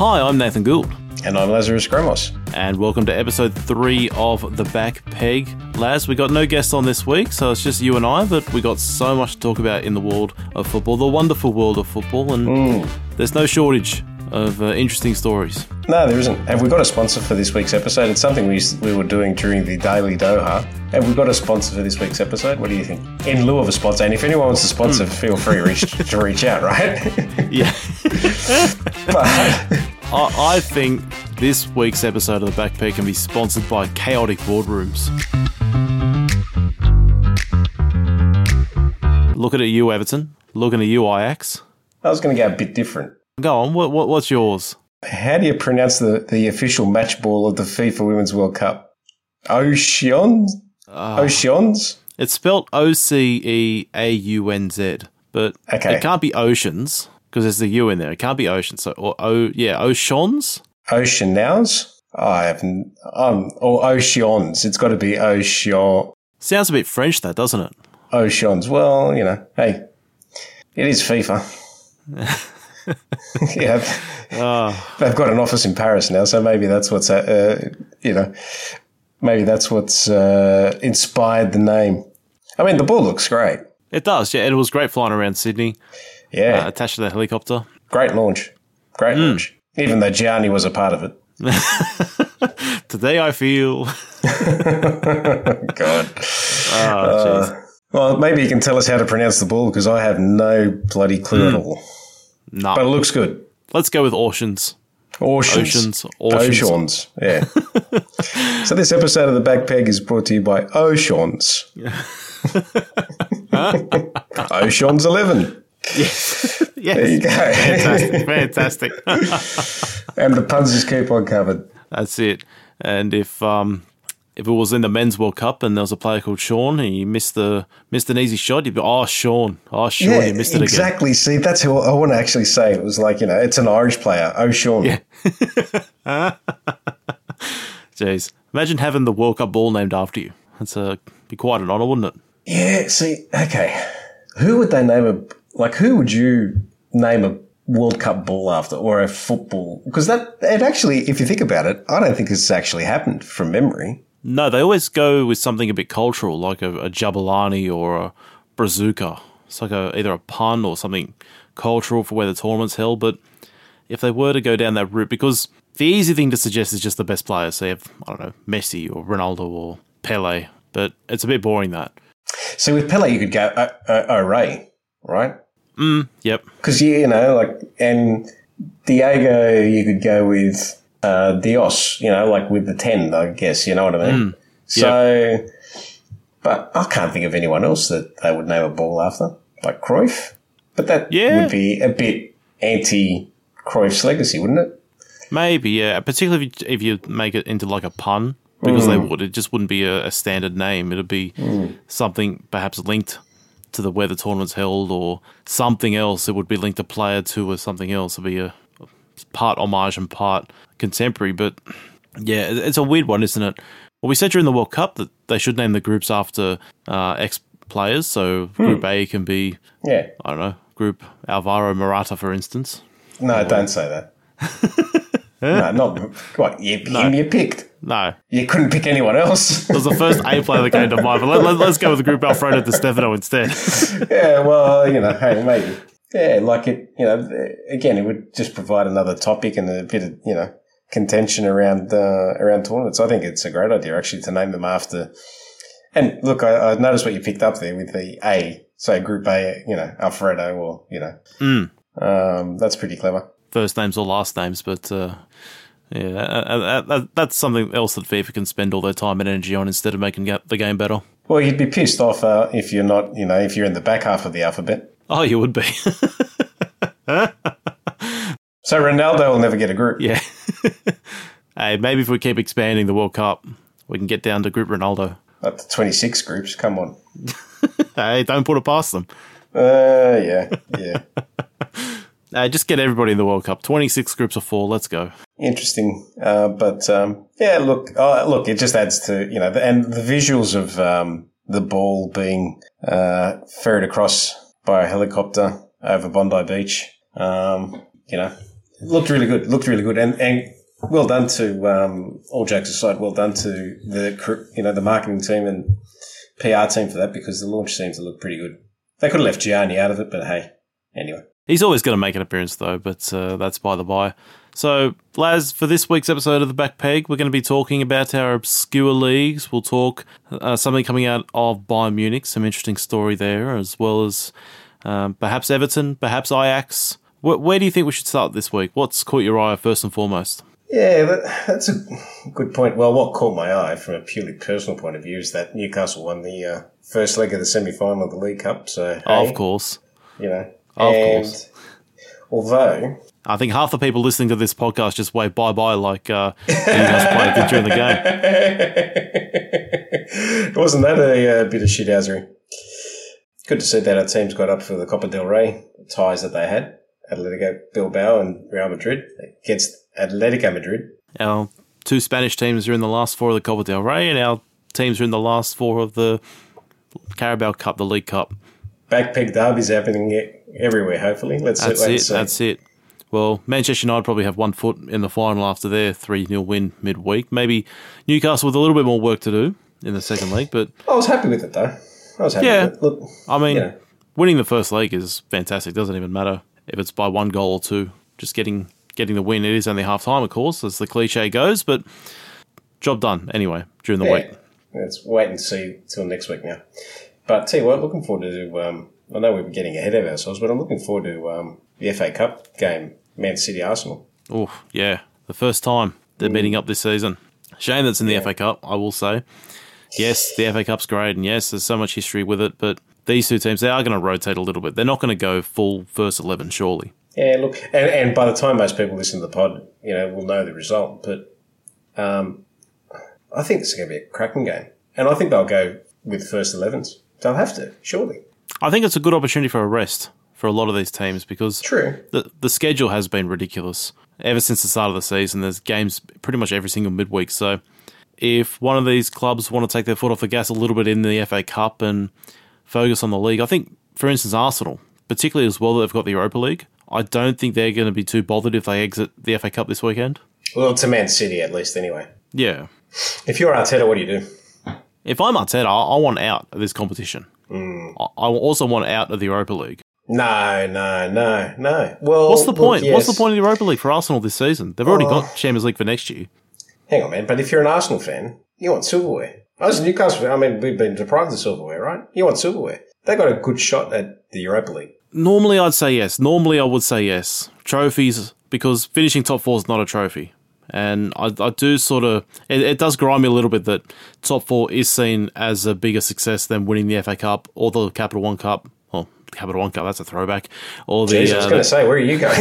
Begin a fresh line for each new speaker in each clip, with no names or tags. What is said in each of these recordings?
Hi, I'm Nathan Gould,
And I'm Lazarus Gramos.
and welcome to episode three of The Back Peg. Laz, we got no guests on this week, so it's just you and I, but we got so much to talk about in the world of football, the wonderful world of football, and there's no shortage of uh, interesting stories.
No, there isn't. Have we got a sponsor for this week's episode? It's something we, we were doing during the Daily Doha. Have we got a sponsor for this week's episode? What do you think? In lieu of a sponsor, and if anyone wants a sponsor, feel free to reach, to reach out, right?
Yeah.
but,
I, I think this week's episode of The Back Peg can be sponsored by Chaotic Boardrooms. Looking at you, Everton. Looking at you, Ajax.
I was going to go a bit different.
Go on, what, what, what's yours?
How do you pronounce the, the official match ball of the FIFA Women's World Cup? Oceans? Ah. Oceans?
It's spelled O C E A U N Z, but
Okay.
it can't be oceans because there's the U in there. It can't be ocean. So, or O, yeah, oceans.
Ocean nows? I haven't. Um, or oceans. It's got to be ocean.
Sounds a bit French, that doesn't it?
Oceans. Well, you know, hey, it is FIFA. yeah,
Oh,
they've got an office in Paris now, so maybe that's what's, uh, you know, maybe that's what's uh, inspired the name. I mean, the ball looks great.
it does. Yeah, it was great flying around Sydney,
Yeah,
uh, attached to the helicopter.
great launch. Great hmm. launch. Even though Gianni was a part of it.
Today I feel.
God.
Oh, jeez.
Well, maybe you can tell us how to pronounce the ball because I have no bloody clue at hmm. all.
no.
But it looks good.
Let's go with oceans.
Oceans.
Oceans. Oceans.
Oceans. Yeah. so this episode of the Back Peg is brought to you by Oceans. Oceans 11.
Yes.
There you
yes.
go.
Fantastic. Fantastic.
and the puns just keep on coming.
That's it. And if um if it was in the men's World Cup and there was a player called Sean and he missed the missed an easy shot, you'd be oh Sean, oh Sean,
Yeah,
you missed it again.
exactly. See, that's who I want to actually say. It was like, you know, it's an Irish player. Ocean.
Yeah. Jeez, imagine having the World Cup ball named after you. That's a be quite an honour, wouldn't it?
Yeah, see, okay. Who would they name a like? Who would you name a World Cup ball after, or a football? Because that it actually, if you think about it, I don't think it's actually happened from memory.
No, they always go with something a bit cultural, like a, a Jabulani or a Brazuca. It's like a either a pun or something cultural for where the tournament's held. But if they were to go down that route, because the easy thing to suggest is just the best players. So you have, I don't know, Messi or Ronaldo or Pele. But it's a bit boring that.
So with Pele, you could go uh, uh, O'Ray, right?
Mm, Yep.
Because you, you know, like and Diego, you could go with uh, Dios, you know, like with the ten, I guess. You know what I mean? So, but I can't think of anyone else that they would name a ball after, like Cruyff. But that
Yeah.
would be a bit anti Cruyff's legacy, wouldn't it?
Maybe, yeah. Particularly if you, if you make it into like a pun, because they would. It just wouldn't be a, a standard name. It'd be something perhaps linked to the where the tournament's held, or something else. It would be linked a player to or something else. It'd be a part homage and part contemporary. But yeah, it's a weird one, isn't it? Well, we said during the World Cup that they should name the groups after uh, ex players. So Group A can be,
Yeah.
I don't know, Group Alvaro Morata, for instance.
No, don't say that. no, not what you, him. You picked.
No,
You couldn't pick anyone else.
It was the first A player that came to mind, but let, us go with the group Alfredo Di Stefano instead.
yeah, well, you know, hey, maybe. Yeah, like it, you know, again, it would just provide another topic and a bit of, you know, contention around, uh, around tournaments. I think it's a great idea actually to name them after. And look, I, I noticed what you picked up there with the A. So group A, you know, Alfredo or, you know, um, that's pretty clever.
First names or last names, but uh, yeah, uh, that's something else that FIFA can spend all their time and energy on instead of making the game better.
Well, you'd be pissed off, uh, if you're not, you know, if you're in the back half of the alphabet.
Oh, you would be.
So Ronaldo will never get a group.
yeah. hey, maybe if we keep expanding the World Cup, we can get down to Group Ronaldo.
Up to 26 groups. Come on.
Hey, don't put it past them.
Uh, yeah, yeah.
Uh, just get everybody in the World Cup. 26 groups of four. Let's go.
Interesting. Uh, but, um, yeah, look, uh, look, it just adds to, you know, the, and the visuals of, um, the ball being, uh, ferried across by a helicopter over Bondi Beach. Um, you know, looked really good. Looked really good, and and well done to um, all jokes aside. Well done to the you know the marketing team and PR team for that because the launch seemed to look pretty good. They could have left Gianni out of it, but hey, anyway.
He's always going to make an appearance though, but uh, that's by the by. So, Laz, for this week's episode of the Back Peg, we're going to be talking about our obscure leagues. We'll talk uh, something coming out of Bayern Munich, some interesting story there, as well as um, perhaps Everton, perhaps Ajax. Where, where do you think we should start this week? What's caught your eye first and foremost?
Yeah, that's a good point. Well, what caught my eye from a purely personal point of view is that Newcastle won the uh, first leg of the semi final of the League Cup. So, hey,
of course.
You know,
of and course.
Although
I think half the people listening to this podcast just wave bye bye like uh, you guys played during the
game. Wasn't that a, a bit of shithousery? Good to see that our teams got up for the Copa del Rey ties that they had. Atletico Bilbao and Real Madrid against Atletico Madrid.
Our two Spanish teams are in the last four of the Copa del Rey, and our teams are in the last four of the Carabao Cup, the League Cup.
Backpeg derbies happening everywhere. Hopefully, let's
that's it. That's it. Well, Manchester United probably have one foot in the final after their 3 0 win midweek. Maybe Newcastle with a little bit more work to do in the second leg, but.
I was happy with it, though. I was happy
yeah,
with it. Look,
I mean, winning the first leg is fantastic. It doesn't even matter if it's by one goal or two. Just getting getting the win. It is only half time, of course, as the cliche goes, but job done anyway during the
yeah.
week.
Let's wait and see till next week now. But tell you what, looking forward to. Um, I know we're getting ahead of ourselves, but I'm looking forward to um, the FA Cup game Man City Arsenal.
Oh, yeah. The first time they're mm. meeting up this season. Shame that's in the yeah. FA Cup, I will say. Yes, the FA Cup's great, and yes, there's so much history with it, but these two teams, they are going to rotate a little bit. They're not going to go full first 11, surely.
Yeah, look, and, and by the time most people listen to the pod, you know, we'll know the result. But um, I think it's going to be a cracking game. And I think they'll go with first 11s. They'll have to, surely.
I think it's a good opportunity for a rest for a lot of these teams because
True.
The, the schedule has been ridiculous. Ever since the start of the season, there's games pretty much every single midweek. So if one of these clubs want to take their foot off the gas a little bit in the FA Cup and focus on the league, I think, for instance, Arsenal, particularly as well that they've got the Europa League, I don't think they're going to be too bothered if they exit the FA Cup this weekend.
Well, to Man City at least, anyway.
Yeah.
If you're Arteta, what do you do?
If I'm Arteta, I want out of this competition.
Mm.
I also want out of the Europa League.
No, no, no, no. Well,
what's the point?
Yes.
What's the point of the Europa League for Arsenal this season? They've already oh. got Champions League for next year.
Hang on, man. But if you're an Arsenal fan, you want silverware. I was a Newcastle fan. I mean, we've been deprived of silverware, right? You want silverware. They got a good shot at the Europa League.
Normally, I'd say yes. Normally, I would say yes. Trophies, because finishing top four is not a trophy. And I, I do sort of, it, it, does grind me a little bit that top four is seen as a bigger success than winning the FA Cup or the Capital One Cup Well, Capital One Cup. That's a throwback. Or the,
Jeez, I was uh, going to say, where are you going?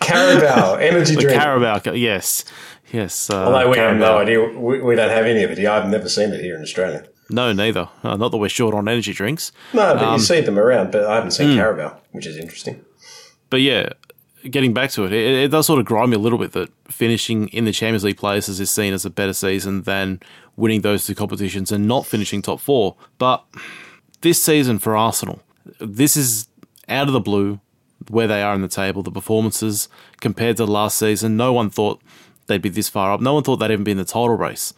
Carabao energy drink.
Carabao, yes, yes.
Uh, Although we Carabao. have no idea, we, we, don't have any of it here. I've never seen it here in Australia.
No, neither. Uh, not that we're short on energy drinks.
No, but um, you see them around. But I haven't seen mm, Carabao, which is interesting.
But yeah, getting back to it, it, it, does sort of grind me a little bit that finishing in the Champions League places is seen as a better season than winning those two competitions and not finishing top four. But this season for Arsenal, this is out of the blue where they are in the table, the performances compared to last season. No one thought they'd be this far up. No one thought they'd even be in the title race,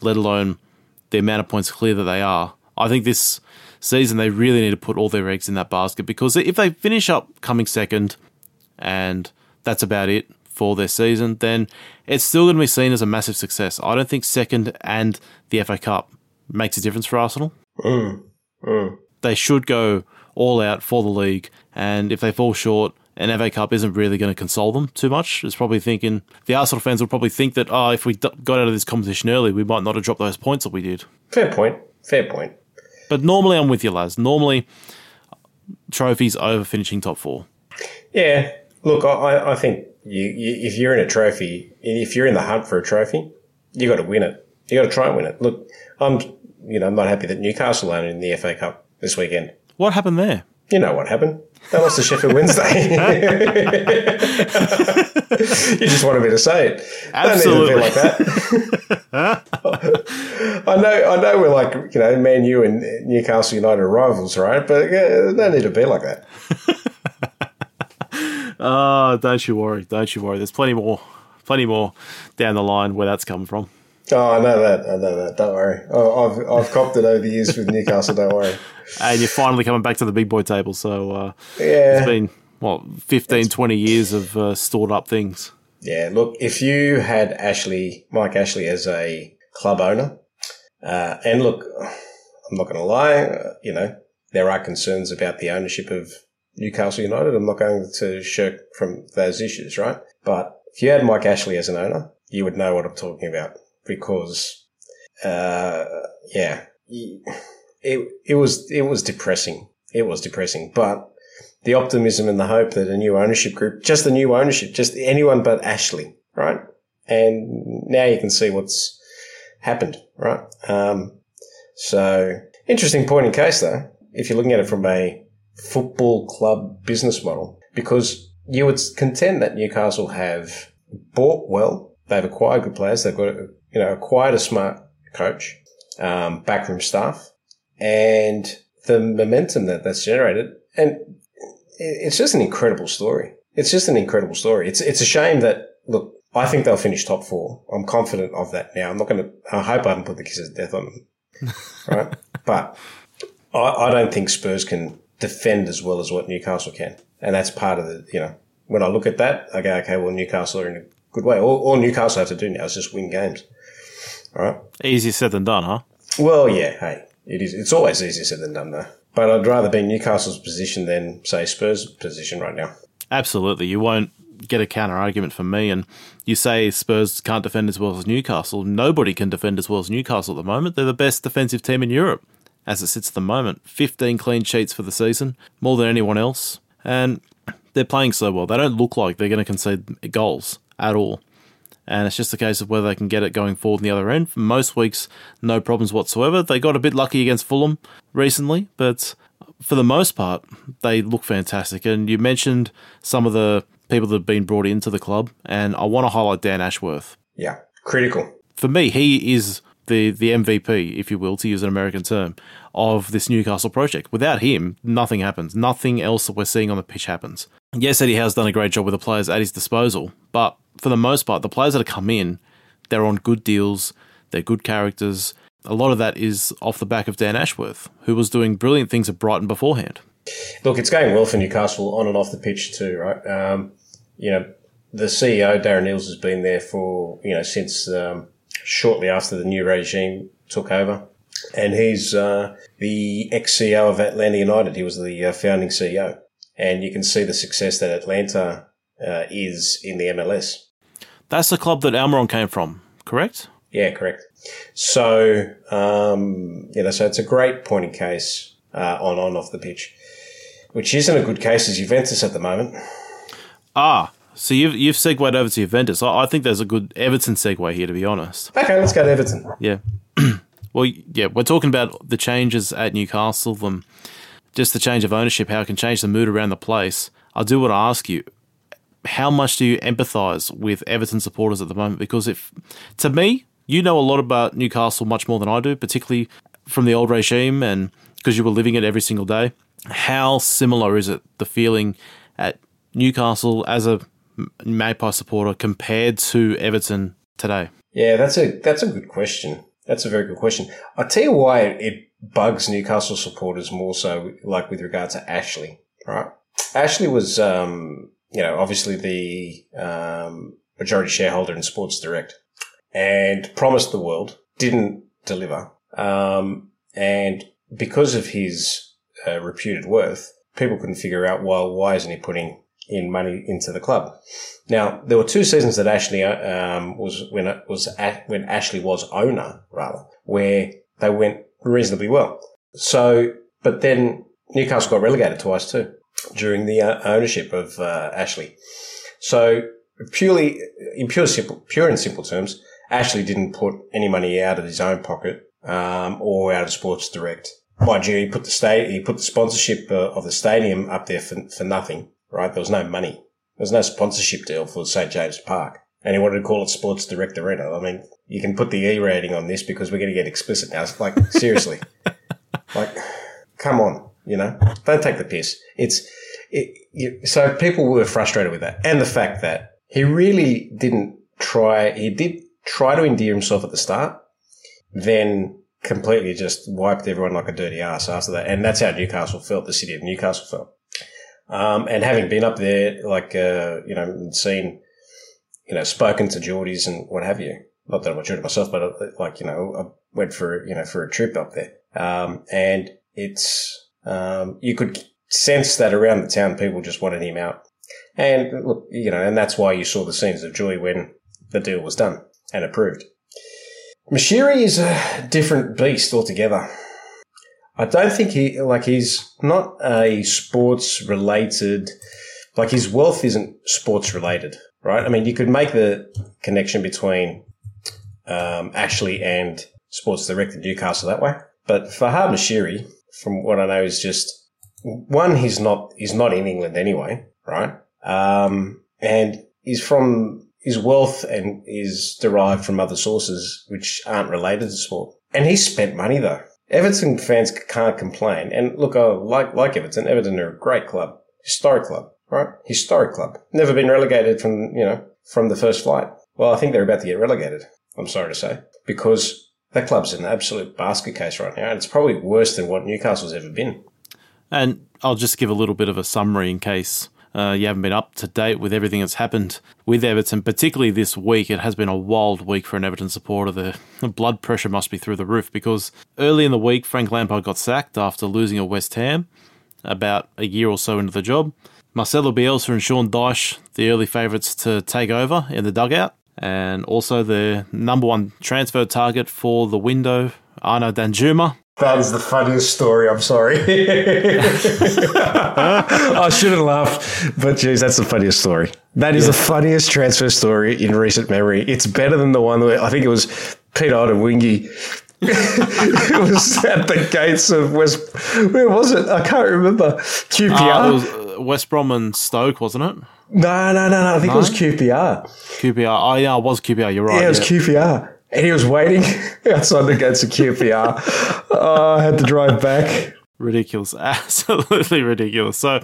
let alone the amount of points clear that they are. I think this season they really need to put all their eggs in that basket because if they finish up coming second and that's about it for their season, then it's still going to be seen as a massive success. I don't think second and the FA Cup makes a difference for Arsenal.
Mm, mm.
They should go all out for the league, and if they fall short, an FA Cup isn't really going to console them too much. It's probably thinking the Arsenal fans will probably think that oh, if we got out of this competition early, we might not have dropped those points that we did.
Fair point. Fair point.
But normally, I'm with you, Laz. Normally, trophies over finishing top four.
Yeah, Look, I, I think you, you, if you're in a trophy, if you're in the hunt for a trophy, you got to win it. You got to try and win it. Look, I'm, you know, I'm not happy that Newcastle aren't in the FA Cup this weekend.
What happened there?
You know what happened. They lost to Sheffield Wednesday. you just wanted me to say it.
Absolutely.
Don't need to be like that. I know, I know, we're like you know, Man U and Newcastle United rivals, right? But yeah, no need to be like that.
Oh, don't you worry. Don't you worry. There's plenty more, plenty more down the line where that's coming from.
Oh, I know that. I know that. Don't worry. Oh, I've I've copped it over the years with Newcastle. Don't worry.
And you're finally coming back to the big boy table. So uh,
Yeah.
it's been what 15, 20 years of uh, stored up things.
Yeah, look, if you had Ashley, Mike Ashley, as a club owner, uh, and look, I'm not going to lie, uh, you know, there are concerns about the ownership of Newcastle United. I'm not going to shirk from those issues, right? But if you had Mike Ashley as an owner, you would know what I'm talking about because, uh, yeah, it, it was, it was depressing. It was depressing, but the optimism and the hope that a new ownership group, just the new ownership, just anyone but Ashley, right? And now you can see what's happened, right? Um, so interesting point in case though, if you're looking at it from a football club business model, because you would contend that Newcastle have bought well, they've acquired good players, they've got, you know, acquired a smart coach, um, backroom staff, and the momentum that that's generated, and it's just an incredible story. It's just an incredible story. It's it's a shame that look. I think they'll finish top four. I'm confident of that now. I'm not going to. I hope I haven't put the kiss of death on them, right? But I, I don't think Spurs can defend as well as what Newcastle can, and that's part of the. You know, when I look at that, I go, okay, well, Newcastle are in a good way. All, all Newcastle have to do now is just win games. All right.
Easier said than done, huh?
Well, yeah. Hey, it is. It's always easier said than done, though. But I'd rather be in Newcastle's position than say Spurs' position right now.
Absolutely. You won't get a counter argument from me. And you say Spurs can't defend as well as Newcastle. Nobody can defend as well as Newcastle at the moment. They're the best defensive team in Europe as it sits at the moment. 15 clean sheets for the season, more than anyone else. And they're playing so well. They don't look like they're going to concede goals at all. And it's just a case of whether they can get it going forward in the other end. For most weeks, no problems whatsoever. They got a bit lucky against Fulham recently, but for the most part, they look fantastic. And you mentioned some of the people that have been brought into the club, and I want to highlight Dan Ashworth.
Yeah, critical.
For me, he is the the MVP, if you will, to use an American term, of this Newcastle project. Without him, nothing happens. Nothing else that we're seeing on the pitch happens. Yes, Eddie Howe's done a great job with the players at his disposal, but for the most part, the players that have come in, they're on good deals, they're good characters. A lot of that is off the back of Dan Ashworth, who was doing brilliant things at Brighton beforehand.
Look, it's going well for Newcastle on and off the pitch too, right? Um, you know, the CEO Darren Eales has been there for you know since um, shortly after the new regime took over, and he's uh, the ex CEO of Atlanta United. He was the uh, founding CEO, and you can see the success that Atlanta uh, is in the MLS.
That's the club that Almiron came from, correct?
Yeah, correct. So, um, you know, so it's a great point in case uh, on on off the pitch, which isn't a good case as Juventus at the moment.
Ah, so you've you've segued over to Juventus. I, I think there's a good Everton segue here, to be honest.
Okay, let's go to Everton.
Yeah. well, yeah, we're talking about the changes at Newcastle and just the change of ownership, how it can change the mood around the place. I do want to ask you, how much do you empathise with Everton supporters at the moment? Because if, to me, you know a lot about Newcastle much more than I do, particularly from the old regime and because you were living it every single day. How similar is it, the feeling at Newcastle as a Magpie supporter compared to Everton today?
Yeah, that's a that's a good question. That's a very good question. I'll tell you why it bugs Newcastle supporters more so, like with regard to Ashley, right? Ashley was, um, you know, obviously the um, majority shareholder in Sports Direct and promised the world, didn't deliver. Um, and because of his uh, reputed worth, people couldn't figure out, well, why isn't he putting in money into the club? Now, there were two seasons that Ashley um, was when it was at, when Ashley was owner, rather, where they went reasonably well. So, but then Newcastle got relegated twice too during the uh, ownership of uh, Ashley. So, purely in pure simple, pure and simple terms, Ashley didn't put any money out of his own pocket um, or out of Sports Direct. Mind you, he put the state, he put the sponsorship uh, of the stadium up there for, for nothing. Right? There was no money. There was no sponsorship deal for St James Park, and he wanted to call it Sports Direct Arena. I mean, you can put the E rating on this because we're going to get explicit now. It's like seriously, like come on, you know, don't take the piss. It's it, you, so people were frustrated with that, and the fact that he really didn't try. He did try to endear himself at the start, then completely just wiped everyone like a dirty ass after that, and that's how Newcastle felt. The city of Newcastle felt. Um, and having been up there, like uh, you know, seen, you know, spoken to Geordies and what have you. Not that I'm a Geordie myself, but uh, like you know, I went for you know for a trip up there, um, and it's um, you could sense that around the town people just wanted him out. And look, you know, and that's why you saw the scenes of joy when the deal was done and approved. Moshiri is a different beast altogether. I don't think he, like, he's not a sports related, like, his wealth isn't sports related, right? I mean, you could make the connection between um, Ashley and Sports Direct Newcastle that way. But Farhad Moshiri, from what I know, is just one. He's not he's not in England anyway, right? Um, and he's from his wealth and is derived from other sources which aren't related to sport. And he spent money though. Everton fans can't complain. And look, I like like Everton. Everton are a great club, historic club, right? Historic club. Never been relegated from you know from the first flight. Well, I think they're about to get relegated. I'm sorry to say because that club's an absolute basket case right now, and it's probably worse than what Newcastle's ever been.
And I'll just give a little bit of a summary in case uh, you haven't been up to date with everything that's happened with Everton, particularly this week. It has been a wild week for an Everton supporter. The, the blood pressure must be through the roof because early in the week, Frank Lampard got sacked after losing at West Ham about a year or so into the job. Marcelo Bielsa and Sean Dyche, the early favourites to take over in the dugout and also the number one transfer target for the window, Arnaud Danjuma.
That is the funniest story. I'm sorry. I shouldn't laugh, but geez, that's the funniest story. That is yeah. the funniest transfer story in recent memory. It's better than the one where I think it was Peter Odemwingie it was at the gates of West. Where was it? I can't remember. QPR. Uh,
was uh, West Brom and Stoke, wasn't it?
No, no, no, no. I think no? it was QPR.
QPR. Oh, yeah, it was QPR. You're right.
Yeah, it was yeah. QPR. And he was waiting outside the gates of QPR. oh, uh, I had to drive back.
Ridiculous. Absolutely ridiculous. So,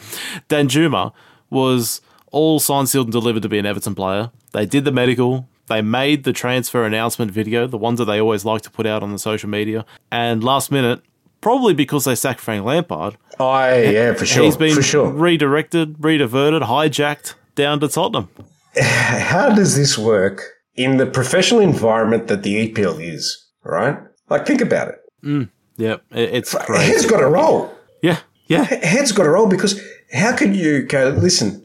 Danjuma was all signed, sealed, and delivered to be an Everton player. They did the medical. They made the transfer announcement video, the ones that they always like to put out on the social media. And last minute, probably because they sacked Frank Lampard.
Oh, yeah, for sure.
He's been
for sure.
redirected, rediverted, hijacked down to Tottenham.
How does this work in the professional environment that the EPL is, right? Like, think about it.
Mm, yeah, it's crazy.
Head's got a role.
Yeah, yeah.
Head's got a role because how can you go, listen,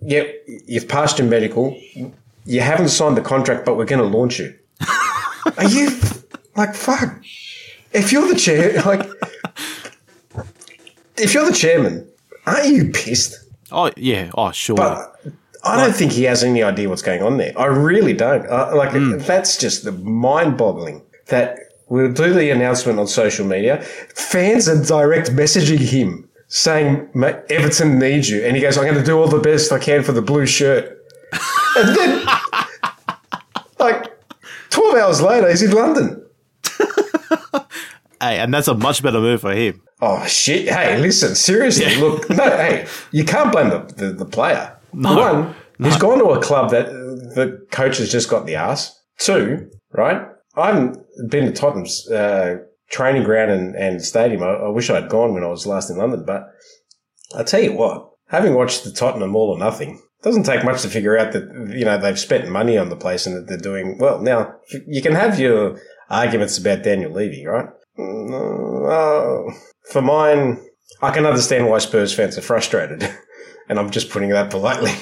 yeah, you've passed your medical, you haven't signed the contract, but we're going to launch you. Are you like, fuck? if you're the chair, like, if you're the chairman, aren't you pissed?
Oh yeah, oh sure.
But I don't think he has any idea what's going on there. I really don't. Uh, like mm. that's just the mind-boggling that we'll do the announcement on social media. Fans are direct messaging him saying Everton needs you, and he goes, "I'm going to do all the best I can for the blue shirt." and then, like twelve hours later, he's in London.
Hey, and that's a much better move for him.
Oh shit! Hey, listen, seriously, yeah. look, no, hey, you can't blame the the, the player. No, One, no. he's gone to a club that the coach has just got the ass. Two, right? I haven't been to Tottenham's uh, training ground and, and stadium. I, I wish I'd gone when I was last in London, but I tell you what, having watched the Tottenham All or Nothing, doesn't take much to figure out that you know they've spent money on the place and that they're doing well. Now you can have your arguments about Daniel Levy, right? Uh, for mine, I can understand why Spurs fans are frustrated. and I'm just putting that politely.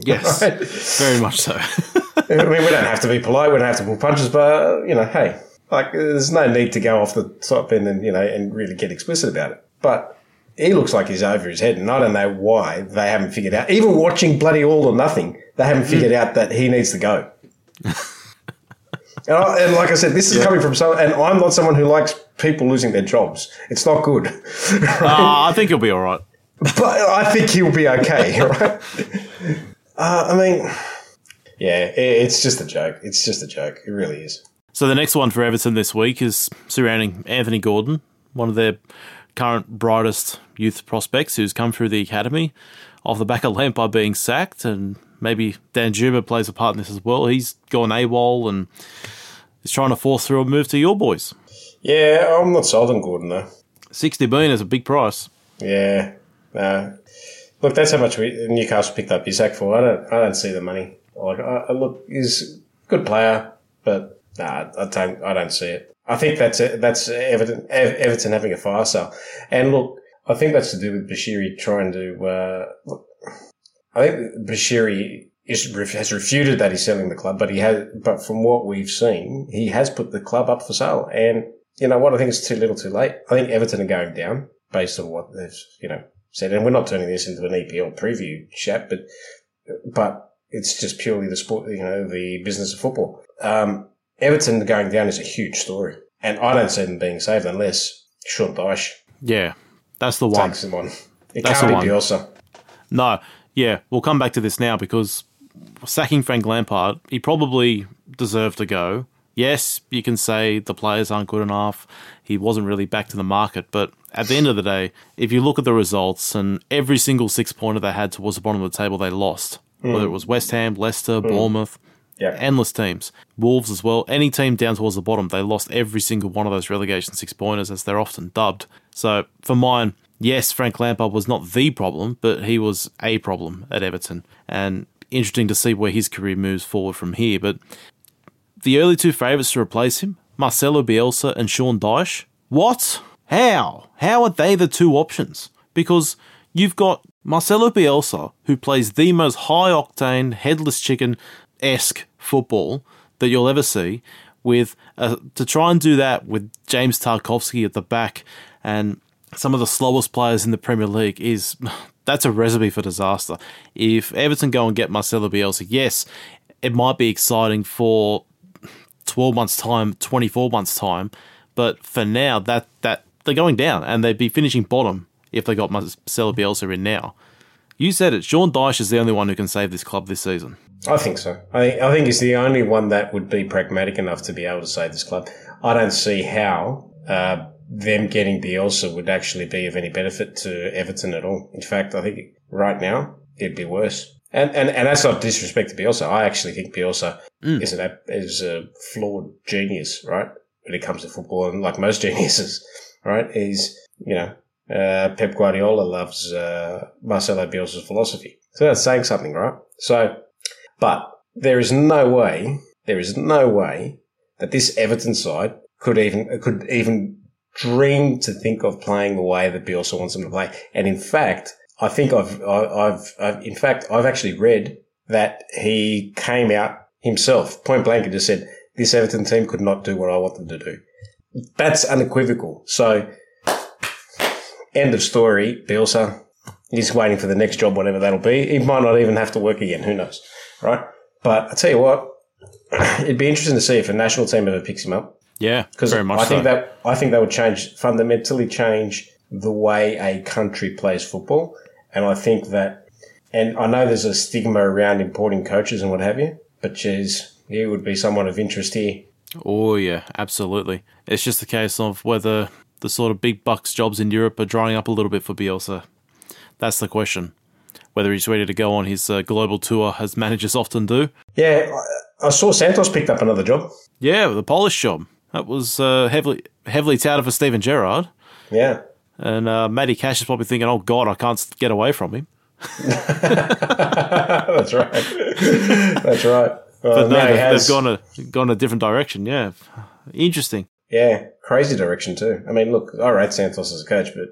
yes, right? very much so.
I mean, we don't have to be polite. We don't have to pull punches, but you know, hey, like, there's no need to go off the top end and you know and really get explicit about it. But he looks like he's over his head, and I don't know why they haven't figured out. Even watching bloody All or Nothing, they haven't figured out that he needs to go. And, I, and, like I said, this is yeah. coming from someone, and I'm not someone who likes people losing their jobs. It's not good.
Right? Uh, I think he'll be all right.
But I think he'll be okay, right? Uh, I mean, yeah, it's just a joke. It's just a joke. It really is.
So the next one for Everton this week is surrounding Anthony Gordon, one of their current brightest youth prospects who's come through the academy off the back of Lampard being sacked, and maybe Danjuma plays a part in this as well. He's gone AWOL and is trying to force through a move to your boys.
Yeah, I'm not sold on Gordon though.
60 billion is a big price.
Yeah, no. Look, that's how much we, Newcastle picked up Isak for. I don't, I don't see the money. Like, I, I look, he's a good player, but nah, I don't, I don't see it. I think that's that's Everton, Everton having a fire sale. And look, I think that's to do with Moshiri trying to. Uh, look, I think Moshiri is, has refuted that he's selling the club, but he has. But from what we've seen, he has put the club up for sale. And you know what? I think it's too little, too late. I think Everton are going down based on what they've you know said. And we're not turning this into an EPL preview chat, but but it's just purely the sport, you know, the business of football. Um, Everton going down is a huge story, and I don't see them being saved unless Sean Dyche.
Yeah, that's the one.
Takes them on. It
That's
can't
the
be
one.
Bielsa.
No, yeah, we'll come back to this now because sacking Frank Lampard, he probably deserved to go. Yes, you can say the players aren't good enough. He wasn't really back to the market, but at the end of the day, if you look at the results and every single six pointer they had towards the bottom of the table, they lost. Whether it mm. was West Ham, Leicester, mm. Bournemouth,
Yeah.
endless teams. Wolves as well. Any team down towards the bottom, they lost every single one of those relegation six pointers, as they're often dubbed. So for mine, yes, Frank Lampard was not the problem, but he was a problem at Everton. And interesting to see where his career moves forward from here. But the early two favourites to replace him, Marcelo Bielsa and Sean Dyche. What? How? How are they the two options? Because you've got Marcelo Bielsa, who plays the most high octane, headless chicken esque football that you'll ever see, with uh, to try and do that with James Tarkowski at the back and some of the slowest players in the Premier League is that's a recipe for disaster. If Everton go and get Marcelo Bielsa, yes, it might be exciting for 12 months time 24 months time but for now that that they're going down and they'd be finishing bottom if they got Marcelo Bielsa in now you said it Sean Dyche is the only one who can save this club this season
I think so. I, I think he's the only one that would be pragmatic enough to be able to save this club. I don't see how uh, them getting Bielsa would actually be of any benefit to Everton at all. In fact, I think right now it'd be worse. And and, and that's not disrespect to Bielsa. I actually think Bielsa is an is a flawed genius, right? When it comes to football, and like most geniuses, right? He's you know uh, Pep Guardiola loves uh, Marcelo Bielsa's philosophy, so that's saying something, right? So. But there is no way, there is no way that this Everton side could even could even dream to think of playing the way that Bielsa wants them to play. And in fact, I think I've, I- I've, I've, in fact, I've actually read that he came out himself, point blank, and just said, this Everton team could not do what I want them to do. That's unequivocal. So, end of story. Bielsa, he's waiting for the next job, whatever that'll be. He might not even have to work again. Who knows? Right? But I tell you what, it'd be interesting to see if a national team ever picks him up
yeah
because
very much
I think
so.
that I think that would change fundamentally change the way a country plays football, and I think that, and I know there's a stigma around importing coaches and what have you, but geez, he would be someone of interest here.
Oh yeah, absolutely. It's just a case of whether the sort of big bucks jobs in Europe are drying up a little bit for Bielsa. That's the question. Whether he's ready to go on his uh, global tour, as managers often do.
Yeah, I I saw Santos picked up another job.
Yeah, the Polish job. That was uh, heavily heavily touted for Steven Gerrard.
Yeah.
And uh, Matty Cash is probably thinking, oh, God, I can't get away from him.
That's right. That's right. Well,
But no, they've,
has-
they've gone a, gone a different direction. Yeah. Interesting.
Yeah, crazy direction too. I mean, look, I rate Santos as a coach, but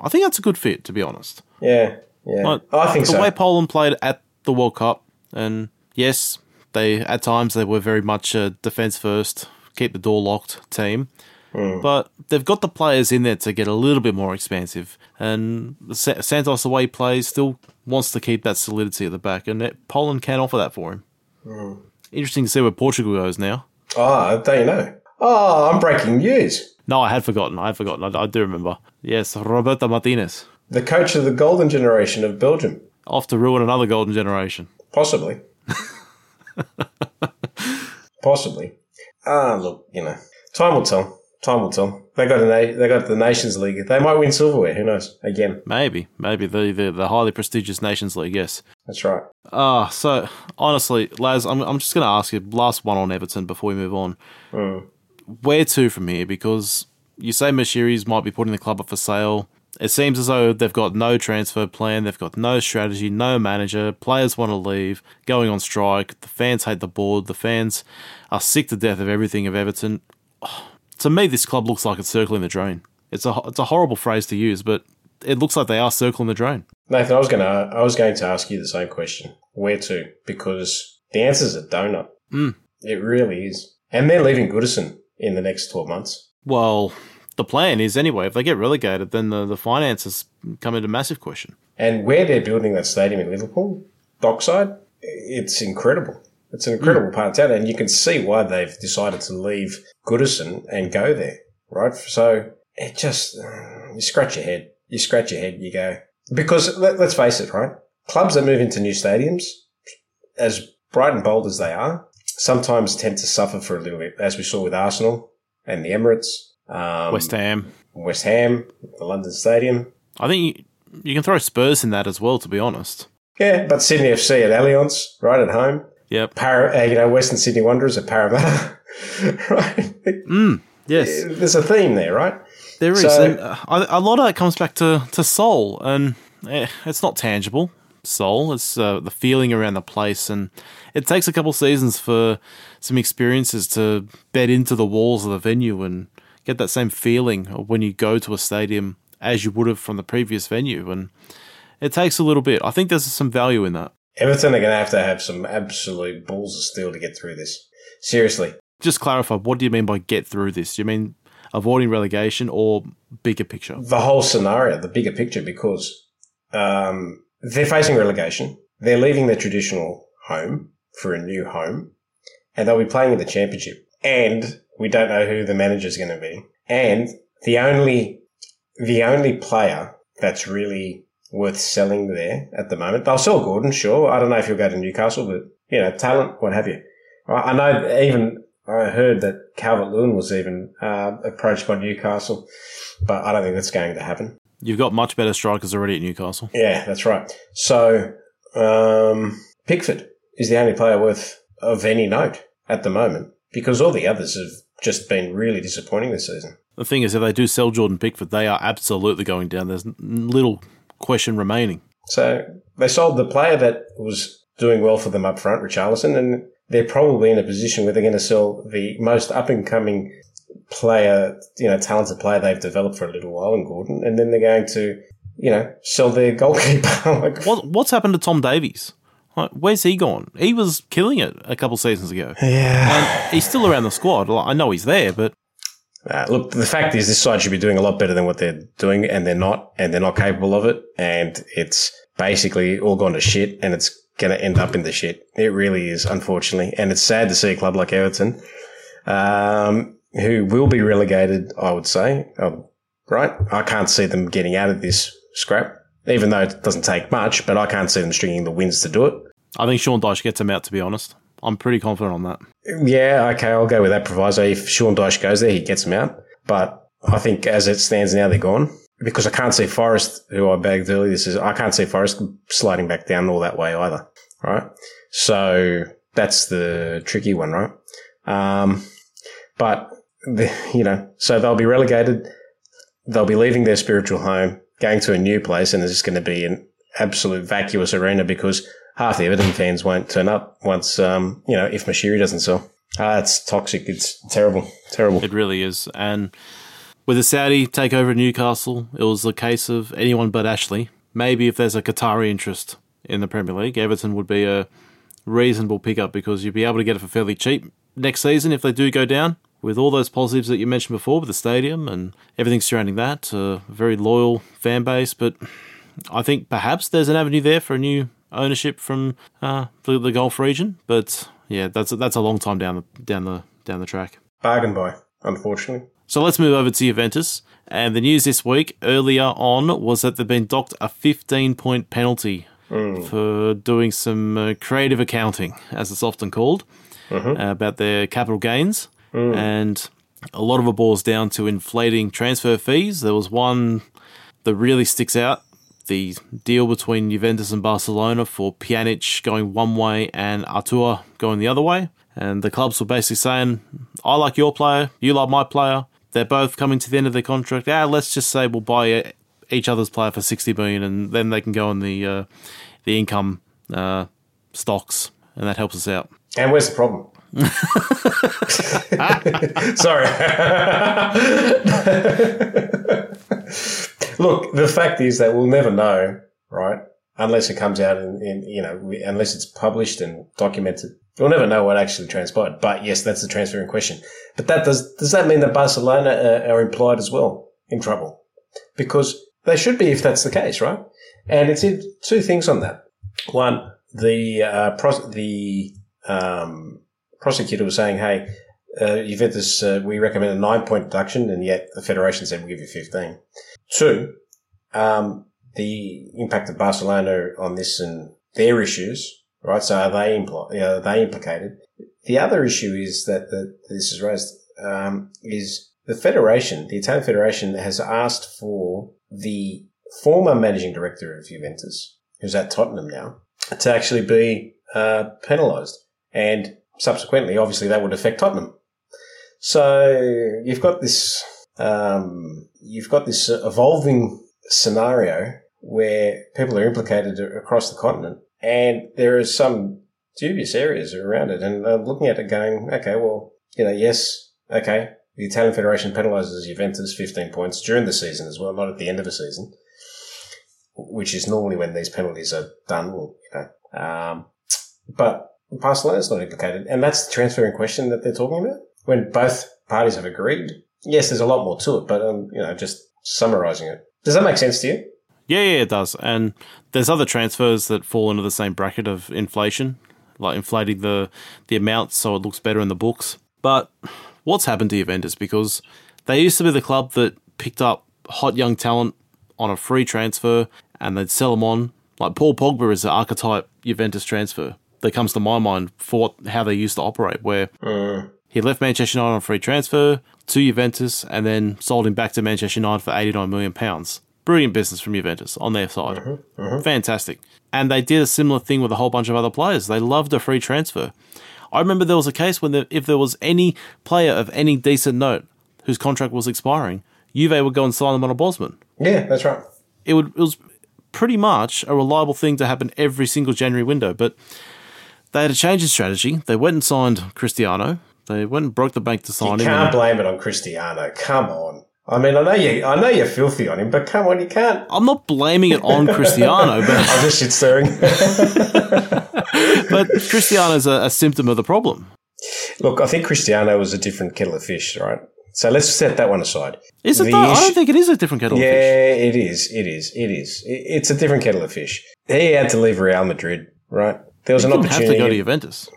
I think that's a good fit, to be honest.
yeah, yeah,
Like,
I think
the
so.
way Poland played at the World Cup, and yes, they at times they were very much a defense first, keep the door locked team.
Hmm.
But they've got the players in there to get a little bit more expansive, and Sa- Santos the way he plays still wants to keep that solidity at the back, and that Poland can offer that for him.
Hmm.
Interesting to see where Portugal goes now.
Oh, don't you know? Oh, I'm breaking news.
No, I had forgotten. I had forgotten. I, I do remember. Yes, Roberto Martinez
The coach of the golden generation of Belgium,
off to ruin another golden generation.
possibly. Possibly. Ah, look, you know, time will tell. Time will tell. they got a na- they got the Nations League. They might win silverware. Who knows? Again,
Maybe, maybe the, the, the highly prestigious Nations League, yes.
that's right.
Ah, so honestly, Laz, I'm, I'm just going to ask you last one on Everton before we move on. Where to from here? Because you say Moshiri's might be putting the club up for sale. It seems as though they've got no transfer plan, they've got no strategy, no manager. Players want to leave, going on strike. The fans hate the board. The fans are sick to death of everything of Everton. To me, this club looks like it's circling the drain. It's a it's a horrible phrase to use, but it looks like they are circling the drain.
Nathan, I was going to I was going to ask you the same question. Where to? Because the answer is a donut.
Mm.
It really is. And they're leaving Goodison in the next twelve months.
Well, the plan is anyway. If they get relegated, then the, the finances come into massive question.
And where they're building that stadium in Liverpool, Dockside, it's incredible. It's an incredible part of town, and you can see why they've decided to leave Goodison and go there, right? So it just uh, you scratch your head, you scratch your head, you go because let, let's face it, right? Clubs that move into new stadiums, as bright and bold as they are, sometimes tend to suffer for a little bit, as we saw with Arsenal and the Emirates, um,
West Ham.
West Ham, the London Stadium.
I think you, you can throw Spurs in that as well, to be honest.
Yeah, but Sydney FC at Allianz, right at home.
Yep.
Para, uh, you know, Western Sydney Wanderers at Parramatta, right?
Mm, Yes,
There's a theme there, right?
there is.
So-
and uh, a lot of that comes back to, to soul, and eh, it's not tangible. Soul, it's uh, the feeling around the place, and it takes a couple seasons for some experiences to bed into the walls of the venue and get that same feeling when you go to a stadium as you would have from the previous venue, and it takes a little bit. I think there's some value in that.
Everton are going to have to have some absolute balls of steel to get through this. Seriously.
Just clarify, what do you mean by get through this? Do you mean avoiding relegation or bigger picture?
The whole scenario, the bigger picture, because um, they're facing relegation. They're leaving their traditional home for a new home, and they'll be playing in the championship. And we don't know who the manager's going to be. And the only, the only player that's really worth selling there at the moment, they'll sell Gordon, sure. I don't know if he'll go to Newcastle, but you know, talent, what have you. I I know even I heard that Calvert Lewin was even uh, approached by Newcastle, but I don't think that's going to happen.
You've got much better strikers already at Newcastle.
Yeah, that's right. So um, Pickford is the only player worth of any note at the moment because all the others have just been really disappointing this season.
The thing is, if they do sell Jordan Pickford, they are absolutely going down. There's little question remaining.
So they sold the player that was doing well for them up front, Richarlison, and they're probably in a position where they're going to sell the most up and coming player, you know, talented player they've developed for a little while in Gordon, and then they're going to, you know, sell their goalkeeper. like,
What What's happened to Tom Davies? Like, where's he gone? He was killing it a couple seasons ago.
yeah.
And he's still around the squad. Like, I know he's there, but
Uh, look, the fact is, this side should be doing a lot better than what they're doing, and they're not, and they're not capable of it. And it's basically all gone to shit, and it's going to end up in the shit. It really is, unfortunately. And it's sad to see a club like Everton, um, who will be relegated, I would say. Um, right? I can't see them getting out of this scrap, even though it doesn't take much, but I can't see them stringing the wins to do it.
I think Sean Dyche gets them out, to be honest. I'm pretty confident on that.
Yeah, okay, I'll go with that proviso. If Sean Dyche goes there, he gets them out. But I think as it stands now, they're gone. Because I can't see Forest, who I bagged earlier, this is, I can't see Forest sliding back down all that way either. Right? So that's the tricky one, right? Um, but, the, you know, so they'll be relegated. They'll be leaving their spiritual home, going to a new place, and it's just going to be an absolute vacuous arena because half the Everton fans won't turn up once, um, you know, if Moshiri doesn't sell. Ah, it's toxic. It's terrible. Terrible.
It really is. And with the Saudi takeover of Newcastle, it was the case of anyone but Ashley. Maybe if there's a Qatari interest in the Premier League, Everton would be a reasonable pickup because you'd be able to get it for fairly cheap next season if they do go down. With all those positives that you mentioned before with the stadium and everything surrounding that, a very loyal fan base. But I think perhaps there's an avenue there for a new ownership from uh, the, the Gulf region. But yeah, that's a, that's a long time down the down the down the track.
Bargain buy, unfortunately.
So let's move over to Juventus. And the news this week, earlier on, was that they've been docked a 15 point penalty for doing some uh, creative accounting, as it's often called, uh, about their capital gains. And a lot of it boils down to inflating transfer fees. There was one that really sticks out the deal between Juventus and Barcelona for Pjanic going one way and Artur going the other way. And the clubs were basically saying, I like your player, you like my player. They're both coming to the end of their contract. Ah, let's just say we'll buy each other's player for 60 million and then they can go on the uh, the income uh, stocks and that helps us out.
And where's the problem? Sorry. Look, the fact is that we'll never know, right? Unless it comes out in, in you know, unless it's published and documented. We'll never know what actually transpired. But yes, that's the transfer in question. But that does, does that mean that Barcelona are, are implied as well in trouble? Because they should be if that's the case, right? And it's two things on that. One, the, uh, the, um, prosecutor was saying, hey, uh, Juventus, uh, we recommend a nine point deduction, and yet the federation said we'll give you 15. Two, um, the impact of Barcelona on this and their issues, right? So are they, impl- are they implicated? The other issue is that, that this is raised, um, is the federation, the Italian federation has asked for the former managing director of Juventus, who's at Tottenham now, to actually be, uh, penalised. And subsequently, obviously that would affect Tottenham. So you've got this um, you've got this evolving scenario where people are implicated across the continent, and there are some dubious areas around it. And I'm looking at it, going, okay, well, you know, yes, okay, the Italian Federation penalises Juventus 15 points during the season as well, not at the end of the season, which is normally when these penalties are done. Well, you know, um, but Barcelona's not implicated, and that's the transfer in question that they're talking about. When both parties have agreed, yes, there's a lot more to it, but um, you know, just summarising it. Does that make sense to you?
Yeah, yeah, it does. And there's other transfers that fall into the same bracket of inflation, like inflating the the amount so it looks better in the books. But what's happened to Juventus? Because they used to be the club that picked up hot young talent on a free transfer and they'd sell them on. Like Paul Pogba is the archetype Juventus transfer that comes to my mind for how they used to operate, where
mm.
he left Manchester United on free transfer to Juventus and then sold him back to Manchester United for £89 million. Brilliant business from Juventus on their side.
Mm-hmm, mm-hmm.
Fantastic. And they did a similar thing with a whole bunch of other players. They loved a free transfer. I remember there was a case when the, if there was any player of any decent note whose contract was expiring, Juve would go and sign them on a Bosman.
Yeah, that's right.
It would it was pretty much a reliable thing to happen every single January window, but they had a change in strategy. They went and signed Cristiano. They went and broke the bank to sign
you
him.
You can't blame it on Cristiano. Come on. I mean, I know you. I know you're filthy on him, but come on, you can't.
I'm not blaming it on Cristiano, but
I'm just shit stirring.
but Cristiano's a, a symptom of the problem.
Look, I think Cristiano was a different kettle of fish, right? So let's set that one aside.
Is it though? I don't think it is a different kettle
yeah,
of fish.
Yeah, it is. It is. It is. It's a different kettle of fish. He had to leave Real Madrid, right?
There was he an opportunity. Have to go to Juventus.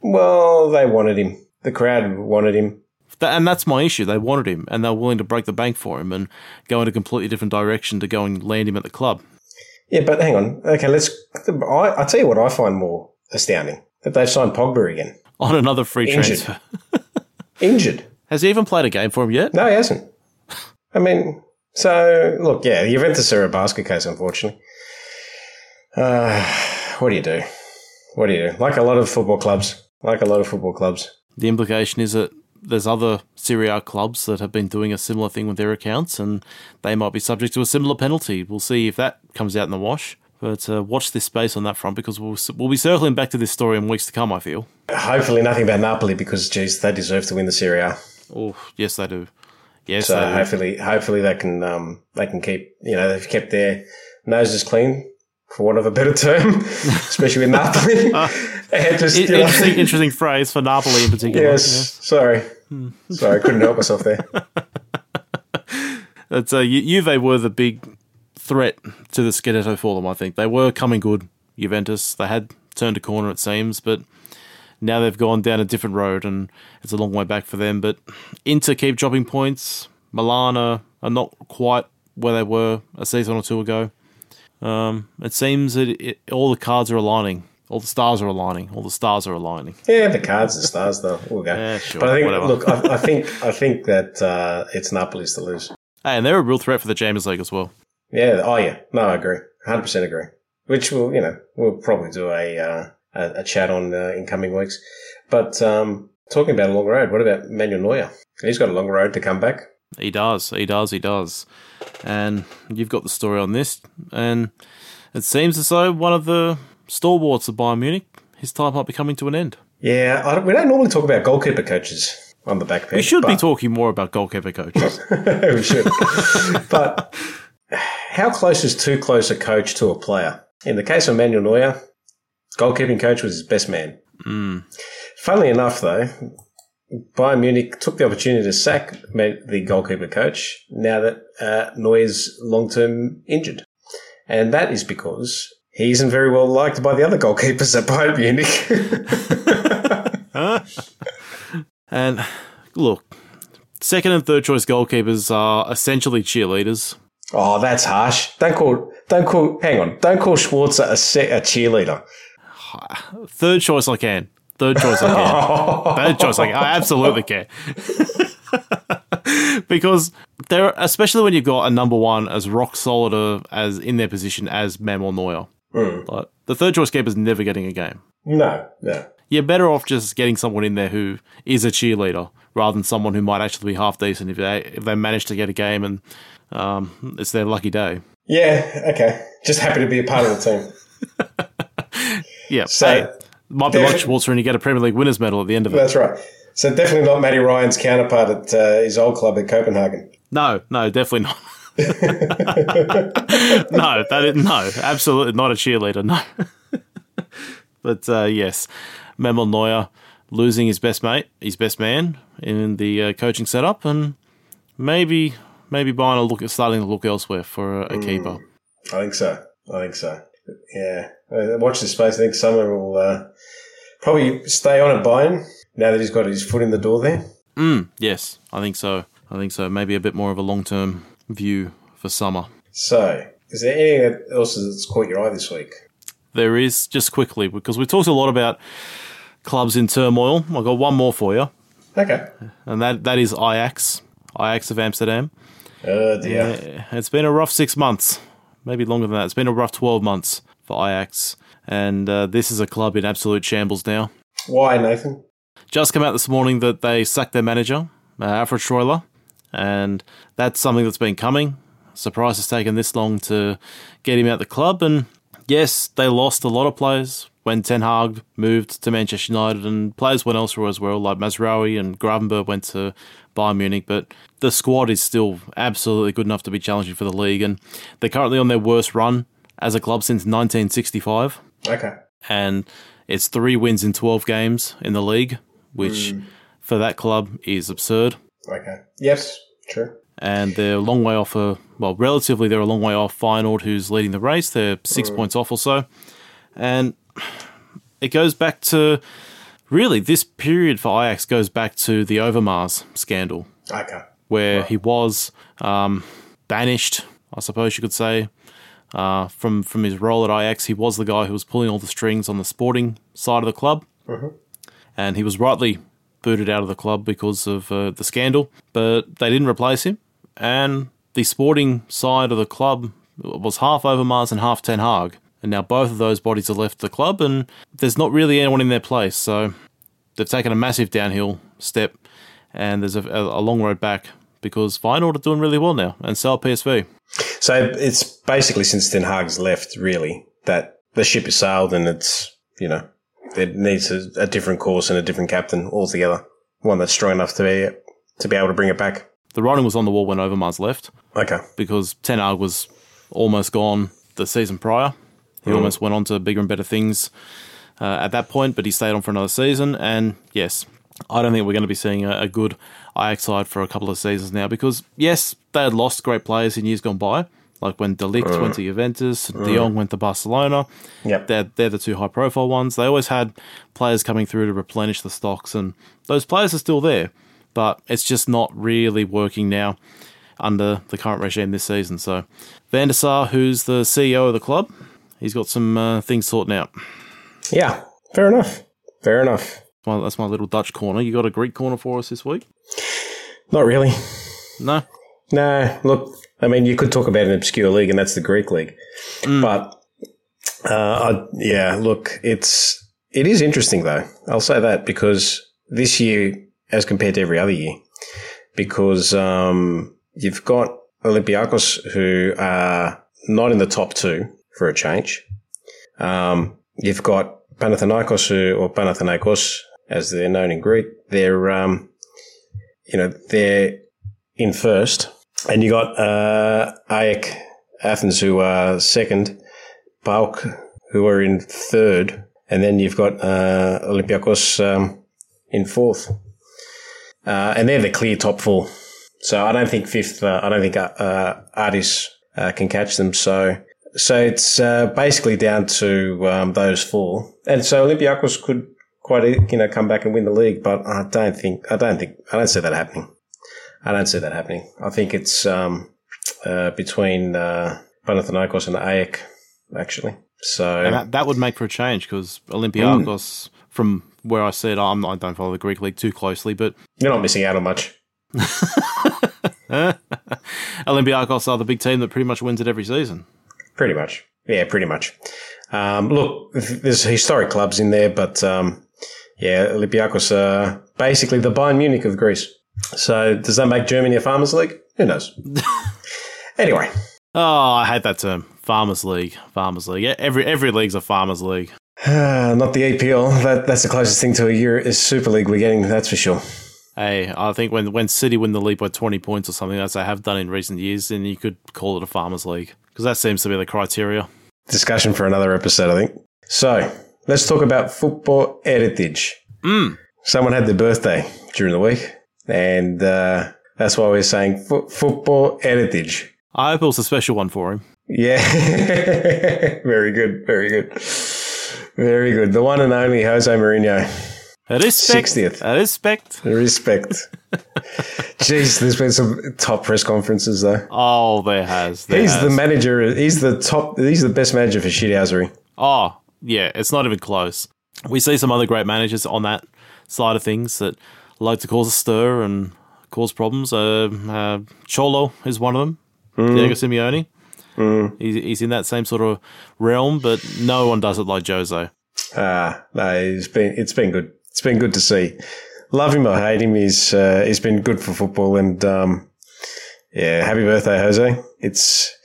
Well, they wanted him. The crowd wanted him.
And that's my issue. They wanted him, and they were willing to break the bank for him and go in a completely different direction to go and land him at the club.
Yeah, but hang on. Okay, let's. I, I tell you what I find more astounding that they've signed Pogba again
on another free
Injured.
transfer.
Injured.
Has he even played a game for him yet?
No, he hasn't. I mean, so look, yeah, Juventus are a basket case, unfortunately. Uh, what do you do? What do you do? Like a lot of football clubs. Like a lot of football clubs.
The implication is that there's other Serie A clubs that have been doing a similar thing with their accounts, and they might be subject to a similar penalty. We'll see if that comes out in the wash. But uh, watch this space on that front because we'll we'll be circling back to this story in weeks to come. I feel.
Hopefully, nothing about Napoli because, geez, they deserve to win the Serie A.
Oh, yes, they do. Yes,
so
they do.
hopefully, hopefully they can um, they can keep you know they've kept their noses clean for want of a better term, especially with Napoli.
Uh, just, interesting, interesting phrase for Napoli in particular.
Yes, yeah. sorry, hmm. sorry, I couldn't help myself there.
It's uh, Juve were the big threat to the Scudetto for them. I think they were coming good. Juventus they had turned a corner, it seems, but now they've gone down a different road, and it's a long way back for them. But Inter keep dropping points. Milan are, are not quite where they were a season or two ago. Um, it seems that it, all the cards are aligning All the stars are aligning. All the stars are aligning.
Yeah, the cards and stars, though. We'll go.
Yeah, sure,
but I think,
whatever.
look, I, I think, I think that uh, it's Napoli's to lose.
Hey, and they're a real threat for the Champions League as well.
Yeah. Oh, yeah. No, I agree. Hundred percent agree. Which we'll, you know, we'll probably do a uh, a, a chat on uh, in coming weeks. But um, talking about a long road, what about Manuel Neuer? He's got a long road to come back.
He does. He does. He does. And you've got the story on this. And it seems as though one of the stalwarts of Bayern Munich, his time might be coming to an end.
Yeah, I don't, we don't normally talk about goalkeeper coaches on the back peg.
We should be talking more about goalkeeper coaches.
we should. but how close is too close a coach to a player? In the case of Manuel Neuer, goalkeeping coach was his best man. Mm. Funnily enough, though, Bayern Munich took the opportunity to sack the goalkeeper coach now that uh, Neuer's long term injured. And that is because he isn't very well liked by the other goalkeepers at Bayern Munich.
and look, second and third choice goalkeepers are essentially cheerleaders.
oh, that's harsh. Don't call, don't call, hang on, don't call Schwarzer a, se- a cheerleader.
Third choice, I can. Third choice, I can. Third choice, I, I absolutely care. because they're especially when you've got a number one as rock solid as in their position as Manuel Neuer. Like, the third choice keeper is never getting a game.
No, no.
You're better off just getting someone in there who is a cheerleader rather than someone who might actually be half decent if they if they manage to get a game and um, it's their lucky day.
Yeah, okay. Just happy to be a part of the team.
Yeah,
So-
might be like
Defi-
Schwarzer and you get a Premier League winners medal at the end of it.
That's right. So definitely not Matty Ryan's counterpart at uh, his old club at Copenhagen.
No, no, definitely not. no, that is, no, absolutely not a cheerleader. No, but uh, yes, Manuel Neuer losing his best mate, his best man in the uh, coaching setup, and maybe maybe Bayern are look at starting to look elsewhere for a, a keeper.
I think so. I think so. Yeah. Watch this space. I think Sommer will uh, probably stay on at Bayern now that he's got his foot in the door there.
Mm, yes, I think so. I think so. Maybe a bit more of a long term view for Sommer.
So, is there anything else that's caught your eye this week?
There is just quickly because we talked a lot about clubs in turmoil. I've got one more for you.
Okay.
and that that is Ajax, Ajax of Amsterdam.
Oh, dear.
Uh, It's been a rough six months, maybe longer than that. It's been a rough twelve months for Ajax, and uh, this is a club in absolute shambles now.
Why, Nathan?
Just come out this morning that they sacked their manager, uh, Alfred Schreuder, and that's something that's been coming. Surprised it's taken this long to get him out the club, and yes, they lost a lot of players when Ten Hag moved to Manchester United, and players went elsewhere as well, like Mazraoui and Gravenberg went to Bayern Munich, but the squad is still absolutely good enough to be challenging for the league, and they're currently on their worst run as a club since 1965
Okay.
and it's three wins in 12 games in the league, which hmm. for that club is absurd.
Okay. Yes, true.
And they're a long way off a, well, relatively, they're a long way off Feyenoord, who's leading the race. They're six points off or so. And it goes back to, really, this period for Ajax goes back to the Overmars scandal,
Okay.
where he was um, banished, I suppose you could say, uh, from from his role at Ajax. He was the guy who was pulling all the strings on the sporting side of the club, and he was rightly booted out of the club because of uh, the scandal. But they didn't replace him, and the sporting side of the club was half Overmars and half Ten Hag. And now both of those bodies have left the club, and there's not really anyone in their place. So they've taken a massive downhill step, and there's a, a, long road back because Feyenoord are doing really well now, and so are PSV.
So it's basically since Ten Hag's left, really, that the ship has sailed and it's, you know, it needs a, a different course and a different captain altogether. One that's strong enough to be, to be able to bring it back.
The writing was on the wall when Overmars left
Okay.
because Ten Hag was almost gone the season prior. He almost went on to bigger and better things uh, at that point, but he stayed on for another season. And yes, I don't think we're going to be seeing a, a good Ajax side for a couple of seasons now because, yes, they had lost great players in years gone by, like when De Ligt went to Juventus, De Jong went to Barcelona.
Yep.
They're, they're the two high profile ones. They always had players coming through to replenish the stocks, and those players are still there, but it's just not really working now under the current regime this season. So, Van der Sar, who's the CEO of the club, he's got some uh, things sorting out.
Yeah, fair enough. Fair enough.
Well, that's my little Dutch corner. You got a Greek corner for us this week?
Not really.
No.
No, look, I mean, you could talk about an obscure league, and that's the Greek league. But uh, I, yeah, look, it's it is interesting though. I'll say that because this year, as compared to every other year, because um, you've got Olympiacos who are not in the top two for a change. Um, you've got Panathinaikos who, or Panathinaikos, as they're known in Greek. They're, um, you know, they're in first, and you got uh, AEK Athens who are second, PAOK who are in third, and then you've got uh, Olympiacos um, in fourth, uh, and they're the clear top four. So I don't think fifth. Uh, I don't think uh, uh, Aris uh, can catch them. So so it's uh, basically down to um, those four, and so Olympiacos could quite you know come back and win the league, but I don't think I don't think I don't see that happening. I don't see that happening. I think it's um, uh, between uh, Panathinaikos and AEK actually. So
And that, that would make for a change because Olympiacos, from where I said, I'm, I don't follow the Greek league too closely, but
you're not missing out on much.
Olympiacos are the big team that pretty much wins it every season.
Pretty much. Yeah, pretty much. Um, look, there's historic clubs in there, but um, yeah, Olympiacos are basically the Bayern Munich of Greece. So does that make Germany a farmers league? Who knows? anyway,
Oh, I hate that term. Farmers League. Farmers League. Yeah, Every every league's a Farmers League.
not the APL. That, that's the closest thing to a Euro, is Super League we're getting. That's for sure.
Hey, I think when when City win the league by 20 points or something, as they have done in recent years, then you could call it a Farmers League because that seems to be the criteria.
Discussion for another episode, I think. So let's talk about football heritage.
Mm.
Someone had their birthday during the week, and uh, that's why we're saying fo- football heritage.
I hope it was a special one for him.
Yeah. very good. Very good. Very good. The one and only Jose Mourinho.
Respect.
60th.
Respect.
Respect. Jeez, there's been some top press conferences though.
Oh, there has. There
He's
has.
the manager. He's the top. He's the best manager for shithousery.
Oh, yeah, it's not even close. We see some other great managers on that side of things that like to cause a stir and cause problems. Uh, uh, Cholo is one of them. Diego Simeone. He's, he's in that same sort of realm, but no one does it like Jose.
Ah, no, it's been it's been good. It's been good to see. Love him or hate him, he's uh, he's been good for football. And um, yeah, happy birthday, Jose. It's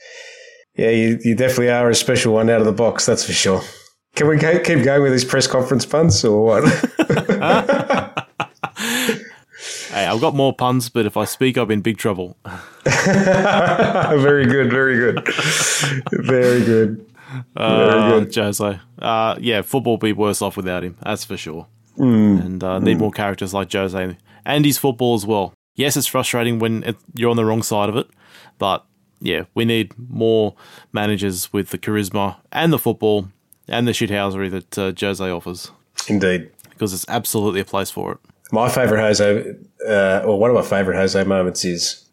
yeah, you, you definitely are a special one out of the box. That's for sure. Can we go, keep going with these press conference puns or what?
Hey, I've got more puns, but if I speak, I'm in big trouble.
very good, very good, very good.
Uh, Jose. Uh, yeah, football be worse off without him. That's for sure. And uh, need more characters like Jose and his football as well. Yes, it's frustrating when it, you're on the wrong side of it, but yeah, we need more managers with the charisma and the football and the shithousery that uh, Jose offers
Indeed.
because it's absolutely a place for it.
My favourite Jose, uh, or one of my favourite Jose moments is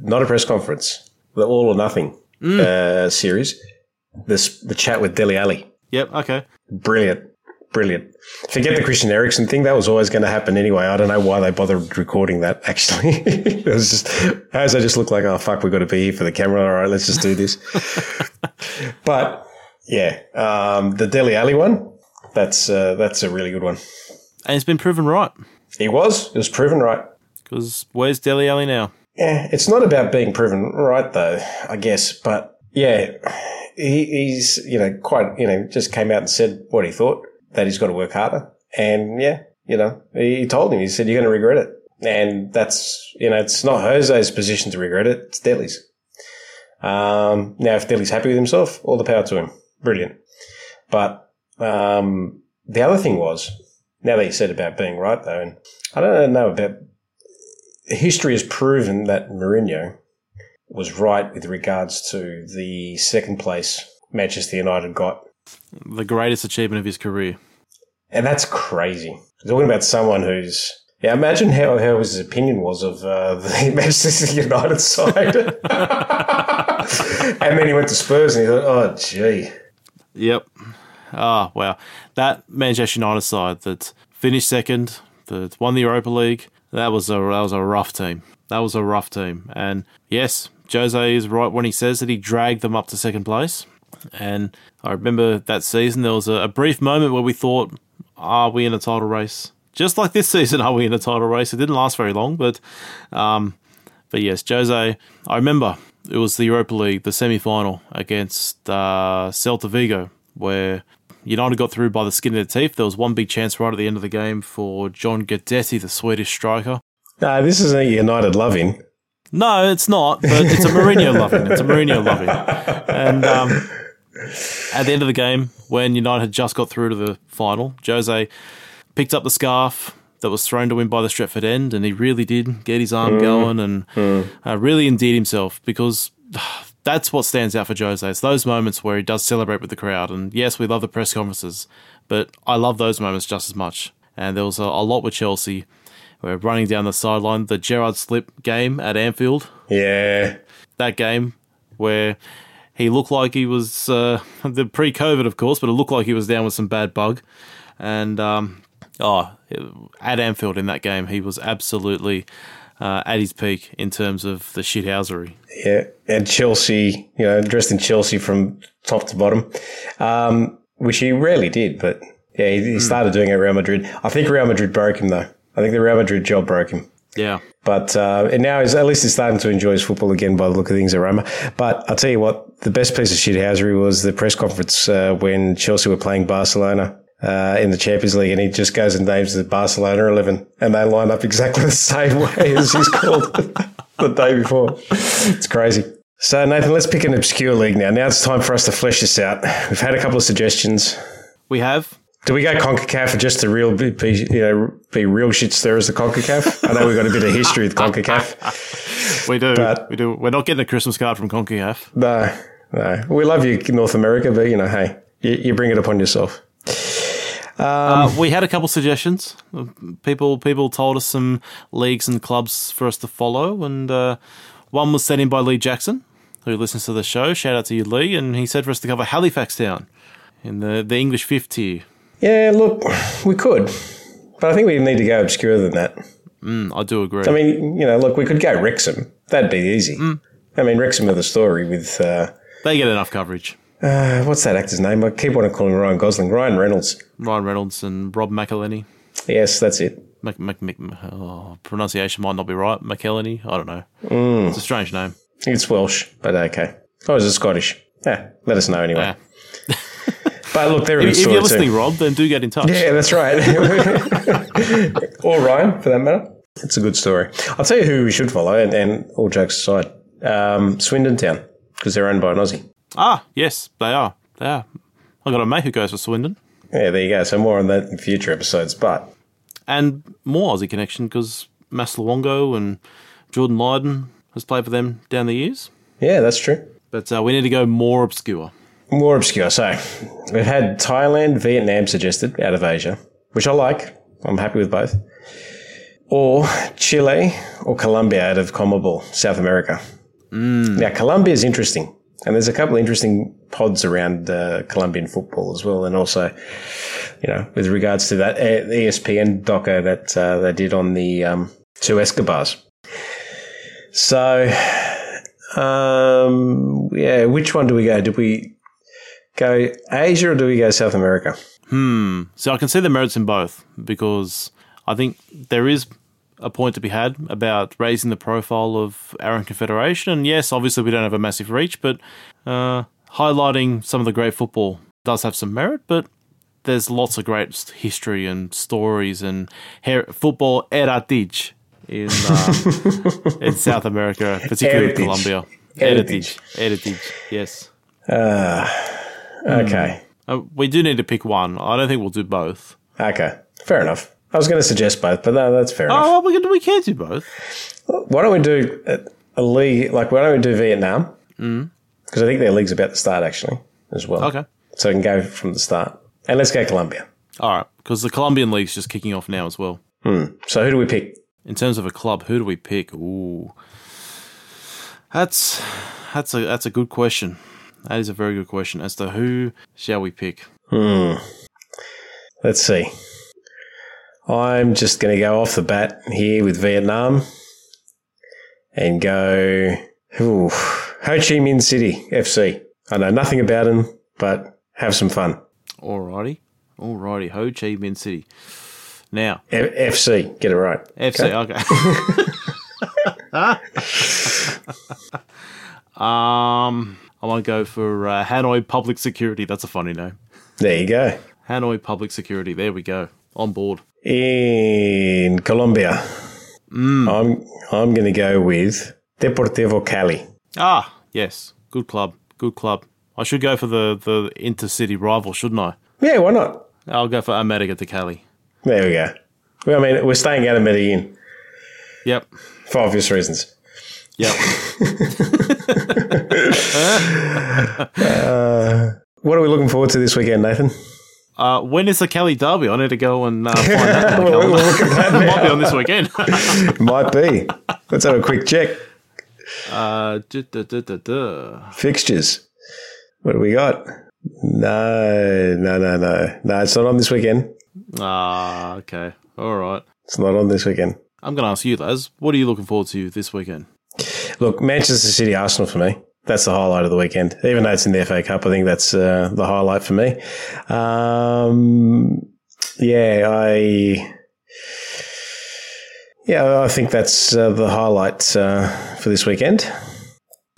not a press conference, the All or Nothing uh, series. This the chat with Dele Alli.
Yep. Okay.
Brilliant, brilliant. Forget the Christian Eriksen thing. That was always going to happen anyway. I don't know why they bothered recording that. Actually, it was just Jose just looked like, oh fuck, we've got to be here for the camera. All right, let's just do this. but yeah, um, the Dele Alli one. That's uh, that's a really good one.
And it's been proven right
He was. It was proven right.
because where's Dele Alli now?
Yeah, it's not about being proven right, though, I guess. But yeah, he, he's, you know, quite, you know, just came out and said what he thought, that he's got to work harder. And yeah, you know, he told him, he said, you're going to regret it. And that's, you know, it's not Jose's position to regret it, it's Dele's. Um, now, if Dele's happy with himself, all the power to him. Brilliant. But um, the other thing was, now that you said about being right, though, and I don't know about history has proven that Mourinho was right with regards to the second place Manchester United got.
The greatest achievement of his career.
And that's crazy. Talking about someone who's. Yeah, imagine how, how his opinion was of uh, the Manchester United side. and then he went to Spurs and he thought, oh, gee.
Yep. Ah, wow. That Manchester United side that finished second, that won the Europa League, that was a that was a rough team. That was a rough team. And yes, Jose is right when he says that he dragged them up to second place. And I remember that season there was a, a brief moment where we thought, are we in a title race? Just like this season, are we in a title race? It didn't last very long, but um, but yes, Jose. I remember it was the Europa League, the semi final against uh, Celta Vigo, where United got through by the skin of their teeth. There was one big chance right at the end of the game for John Guidetti, the Swedish striker.
No, this isn't a United loving.
No, it's not, but it's a Mourinho loving. It's a Mourinho loving. And um, at the end of the game, when United had just got through to the final, Jose picked up the scarf that was thrown to him by the Stretford end, and he really did get his arm going and uh, really endeared himself because that's what stands out for Jose. It's those moments where he does celebrate with the crowd. And yes, we love the press conferences, but I love those moments just as much. And there was a, a lot with Chelsea. We're running down the sideline. The Gerrard Slip game at Anfield,
Yeah.
that game where he looked like he was uh, the pre-COVID, of course, but it looked like he was down with some bad bug. And um, oh, at Anfield in that game, he was absolutely uh, at his peak in terms of the shithousery.
Yeah. And Chelsea, you know, dressed in Chelsea from top to bottom, um, which he rarely did, but yeah, he, he started doing it at Real Madrid. I think Real Madrid broke him, though. I think the Real Madrid job broke him.
Yeah.
But uh, and now he's at least he's starting to enjoy his football again by the look of things at Roma. But I'll tell you what, the best piece of shit shithousery was the press conference uh, when Chelsea were playing Barcelona uh, in the Champions League, and he just goes and names the Barcelona eleven, and they line up exactly the same way as he's called the day before. It's crazy. So Nathan, let's pick an obscure league now. Now it's time for us to flesh this out. We've had a couple of suggestions.
We have.
Do we go CONCACAF just to real be, be, you know be real shit stirrers the CONCACAF? I know we've got a bit of history with CONCACAF.
We do.
But-
we do. We're not getting a Christmas card from CONCACAF.
No, no. We love you, North America, but you know, hey, you, you bring it upon yourself.
Uh, we had a couple suggestions. People people told us some leagues and clubs for us to follow, and uh, one was sent in by Lee Jackson, who listens to the show. Shout out to you, Lee, and he said for us to cover Halifax Town in the the English fifth tier.
Yeah, look, we could, but I think we need to go obscure than that.
Mm, I do agree.
I mean, you know, look, we could go Wrexham. That'd be easy. I mean, Wrexham with a story with uh,
they get enough coverage.
uh, what's that actor's name? I keep wanting to call him Ryan Gosling, Ryan Reynolds.
Ryan Reynolds and Rob McElhenney.
Yes, that's it.
Oh, pronunciation might not be right. McElhenney. I don't know. It's a strange name.
It's Welsh, but okay. Oh, is it Scottish? Yeah, let us know anyway.
Yeah.
But look, they're a good
If you're
too.
listening, Rob, then do get in touch.
Yeah, that's right. or Ryan, for that matter. It's a good story. I'll tell you who we should follow, and, and all jokes aside, um, Swindon Town, because they're owned by an Aussie.
Ah, yes, they are. They are. I've got a mate who goes for Swindon.
Yeah, there you go. So more on that in future episodes. But
and more Aussie connection because Mas Luongo and Jordan Lyden has played for them down the years.
yeah, that's true.
But uh, we need to go more obscure.
More obscure. So we've had Thailand, Vietnam suggested out of Asia, which I like. I'm happy with both. Or Chile or Colombia out of CONMEBOL, South America. Now, Colombia is interesting. And there's a couple of interesting pods around uh, Colombian football as well. And also, you know, with regards to that uh, ESPN doco that uh, they did on the um, two Escobars. So, um, yeah, which one do we go? Do we go Asia or do we go South America? Hmm.
So I can see the merits in both because I think there is a point to be had about raising the profile of our own confederation. And yes, obviously we don't have a massive reach, but uh, highlighting some of the great football does have some merit. But there's lots of great history and stories and her- football heritage in uh, in South America, particularly
Heritage.
Colombia.
Heritage.
heritage, heritage. Yes.
Okay. Hmm.
Uh, we do need to pick one. I don't think we'll do both.
Okay. Fair enough. I was going to suggest both, but no, that's fair enough.
Oh, we can, we can do both.
Why don't we do a, a league? Like, why don't we do Vietnam? Hmm. Because I think their league's about to start actually as well.
Okay.
So we can go from the start. And let's go Colombia.
All right, because the Colombian league's just kicking off now as well. Hmm.
So who do we pick?
In terms of a club, who do we pick? Ooh, that's that's a that's a good question. That is a very good question as to who shall we pick.
Hmm. Let's see. I'm just going to go off the bat here with Vietnam and go ooh, Ho Chi Minh City FC. I know nothing about them, but have some fun.
Alrighty. Alrighty. Ho Chi Minh City. Now,
F- FC, get it right.
FC. Okay. um, I want to go for uh, Hanoi Public Security. That's a funny name.
There you go.
Hanoi Public Security. There we go. On board.
In Colombia, I'm I'm going to go with Deportivo Cali.
Ah, yes. Good club. Good club. I should go for the, the intercity rival, shouldn't I?
Yeah, why not?
I'll go for America de Cali.
There we go. Well, I mean, we're staying out of Medellin
Yep.
for obvious reasons.
Yep.
What are we looking forward to this weekend, Nathan?
Uh, when is the Cali Derby? I need to go and uh, find the
We'll- we'll look at that
it might be on this weekend.
Might be. Let's have a quick check.
uh, duh, duh, duh.
Fixtures. What do we got? No, no, no, no. No, it's not on this weekend.
Ah, okay. All right.
It's not on this weekend.
I'm going to ask you, Laz. What are you looking forward to this weekend?
Look, Manchester City Arsenal for me. That's the highlight of the weekend. Even though it's in the FA Cup, I think that's uh, the highlight for me. Um, yeah, I. Yeah, I think that's uh, the highlight uh, for this weekend.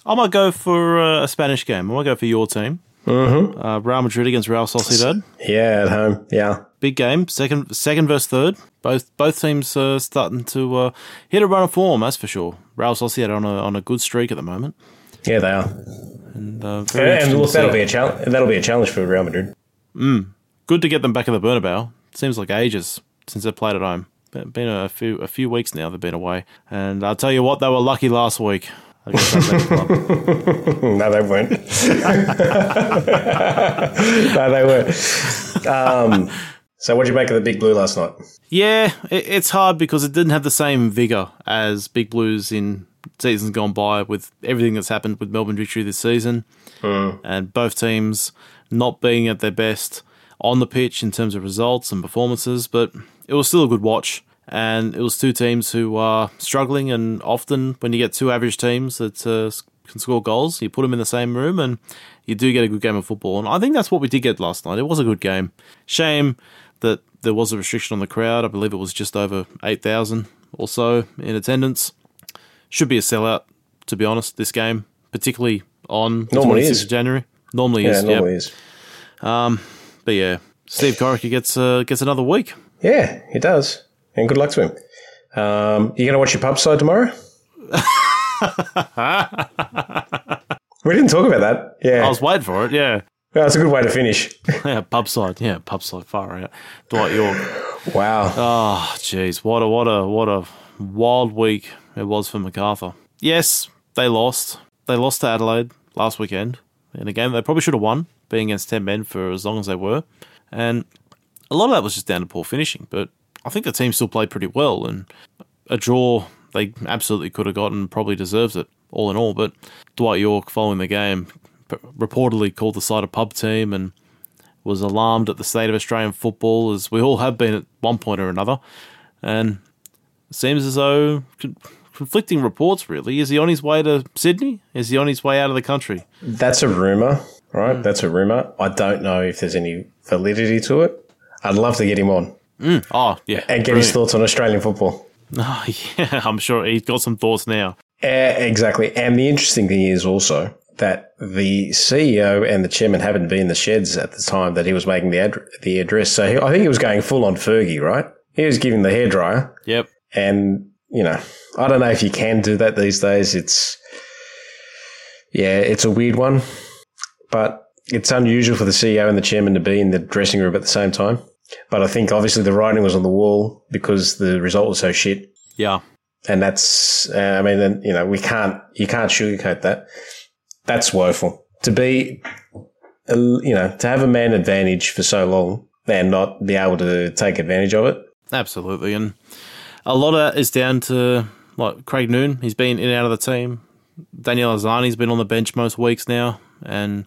I might go for uh, a Spanish game. I might go for your team.
Mm-hmm.
Uh, Real Madrid against Real Sociedad.
Yeah, at home. Yeah.
Big game. Second, second versus third. Both both teams uh, starting to uh, hit a run of form. That's for sure. Real Sociedad on a on a good streak at the moment.
Yeah, they are.
And, uh,
And look, that'll be a challenge. That'll be a challenge for Real Madrid.
good to get them back at the Bernabeu. Seems like ages since they've played at home. Been a few a few weeks now they've been away, and I'll tell you what, they were lucky last week against that club.
No, they weren't. no, they weren't. Um, so, what did you make of the Big Blue last night?
Yeah, it's hard because it didn't have the same vigor as Big Blues in seasons gone by with everything that's happened with Melbourne victory this season, and both teams not being at their best on the pitch in terms of results and performances. But it was still a good watch, and it was two teams who are struggling. And often, when you get two average teams that uh, can score goals, you put them in the same room, and you do get a good game of football. And I think that's what we did get last night. It was a good game. Shame that there was a restriction on the crowd. I believe it was just over 8,000 or so in attendance. Should be a sellout, to be honest, this game, particularly on the
Normally
26th
is.
of January. Normally
Yeah,
is, yeah.
normally is.
But yeah, Steve Corica gets uh, gets another week.
Yeah, he does. And good luck to him. Um, you going to watch your pub side tomorrow? we didn't talk about that. Yeah.
I was waiting for it, yeah.
That's a good way to finish.
Yeah, pub side, yeah, pub side, far out. Dwight Yorke.
wow.
Oh, jeez, what a what a what a wild week it was for Macarthur. Yes, they lost. They lost to Adelaide last weekend in a game they probably should have won, being against ten men for as long as they were, and a lot of that was just down to poor finishing. But I think the team still played pretty well, and a draw they absolutely could have gotten, probably deserves it all in all. But Dwight Yorke, following the game, reportedly called the side a pub team and was alarmed at the state of Australian football, as we all have been at one point or another. And it seems as though con- conflicting reports, really. Is he on his way to Sydney? Is he on his way out of the country?
That's a rumor, right? That's a rumor. I don't know if there's any validity to it. I'd love to get him on
Oh, yeah.
and get his thoughts on Australian football.
Oh, yeah, I'm sure he's got some thoughts now.
Uh, exactly. And the interesting thing is also that the CEO and the chairman happened to be in the sheds at the time that he was making the ad- the address. So he, I think he was going full on Fergie, right? He was giving the hairdryer.
Yep.
And, you know, I don't know if you can do that these days. It's, yeah, it's a weird one, but it's unusual for the CEO and the chairman to be in the dressing room at the same time. But I think obviously the writing was on the wall because the result was so shit.
Yeah.
And that's, uh, I mean, you know, we can't, you can't sugarcoat that. That's woeful. To be, you know, to have a man advantage for so long and not be able to take advantage of it.
Absolutely. And a lot of that is down to like Craig Noone. He's been in and out of the team. Daniel Arzani's been on the bench most weeks now. And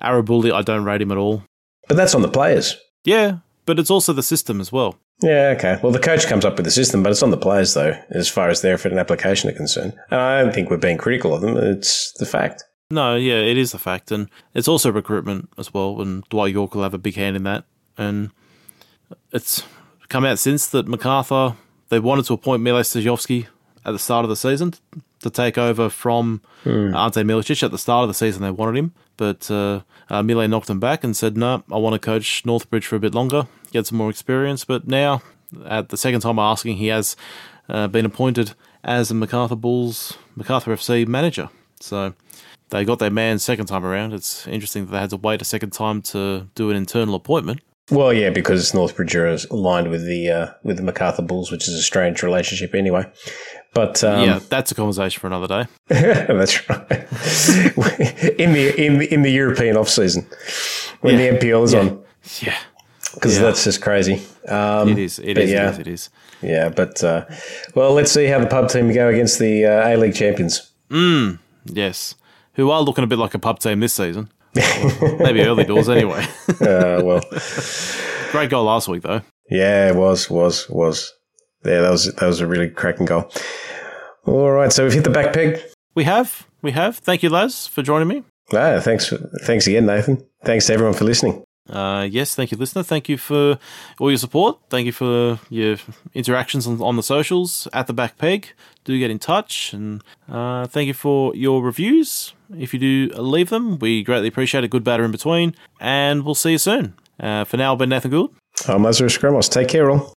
Arabuli, I don't rate him at all.
But that's on the players.
Yeah, but it's also the system as well.
Yeah, okay. Well, the coach comes up with the system, but it's on the players, though, as far as their effort and application are concerned. And I don't think we're being critical of them. It's the fact.
No, yeah, it is a fact. And it's also recruitment as well. And Dwight Yorke will have a big hand in that. And it's come out since that MacArthur, they wanted to appoint Mile Sterjovski at the start of the season to take over from mm. Ante Milicic. At the start of the season, they wanted him. But uh, uh, Mile knocked him back and said, no, I want to coach Northbridge for a bit longer get some more experience. But now, at the second time asking, he has uh, been appointed as a MacArthur Bulls, MacArthur FC manager. So they got their man second time around. It's interesting that they had to wait a second time to do an internal appointment.
Well, yeah, because Northbridge is aligned with the uh, with the MacArthur Bulls, which is a strange relationship anyway. But um,
yeah, that's a conversation for another day.
that's right. in the in the in the European off season when yeah. the NPL is
yeah.
on.
Yeah,
because yeah. that's just crazy. Um,
it is. It is, yeah. it is. It is.
Yeah, but uh, well, let's see how the pub team go against the uh, A League champions.
Mm, yes, who are looking a bit like a pub team this season. maybe early doors anyway.
uh, well,
great goal last week though.
Yeah, it was was was. Yeah, that was that was a really cracking goal. All right, so we've hit the back peg.
We have, we have. Thank you, Laz, for joining me.
Ah, thanks, thanks again, Nathan. Thanks to everyone for listening.
Uh, yes, thank you, listener. Thank you for all your support. Thank you for your interactions on, on the socials at the back peg. Do get in touch, and uh, thank you for your reviews. If you do leave them, we greatly appreciate a good batter in between, and we'll see you soon. Uh, for now, I've been Nathan Gould.
I'm Lazarus Gramos. Take care, all.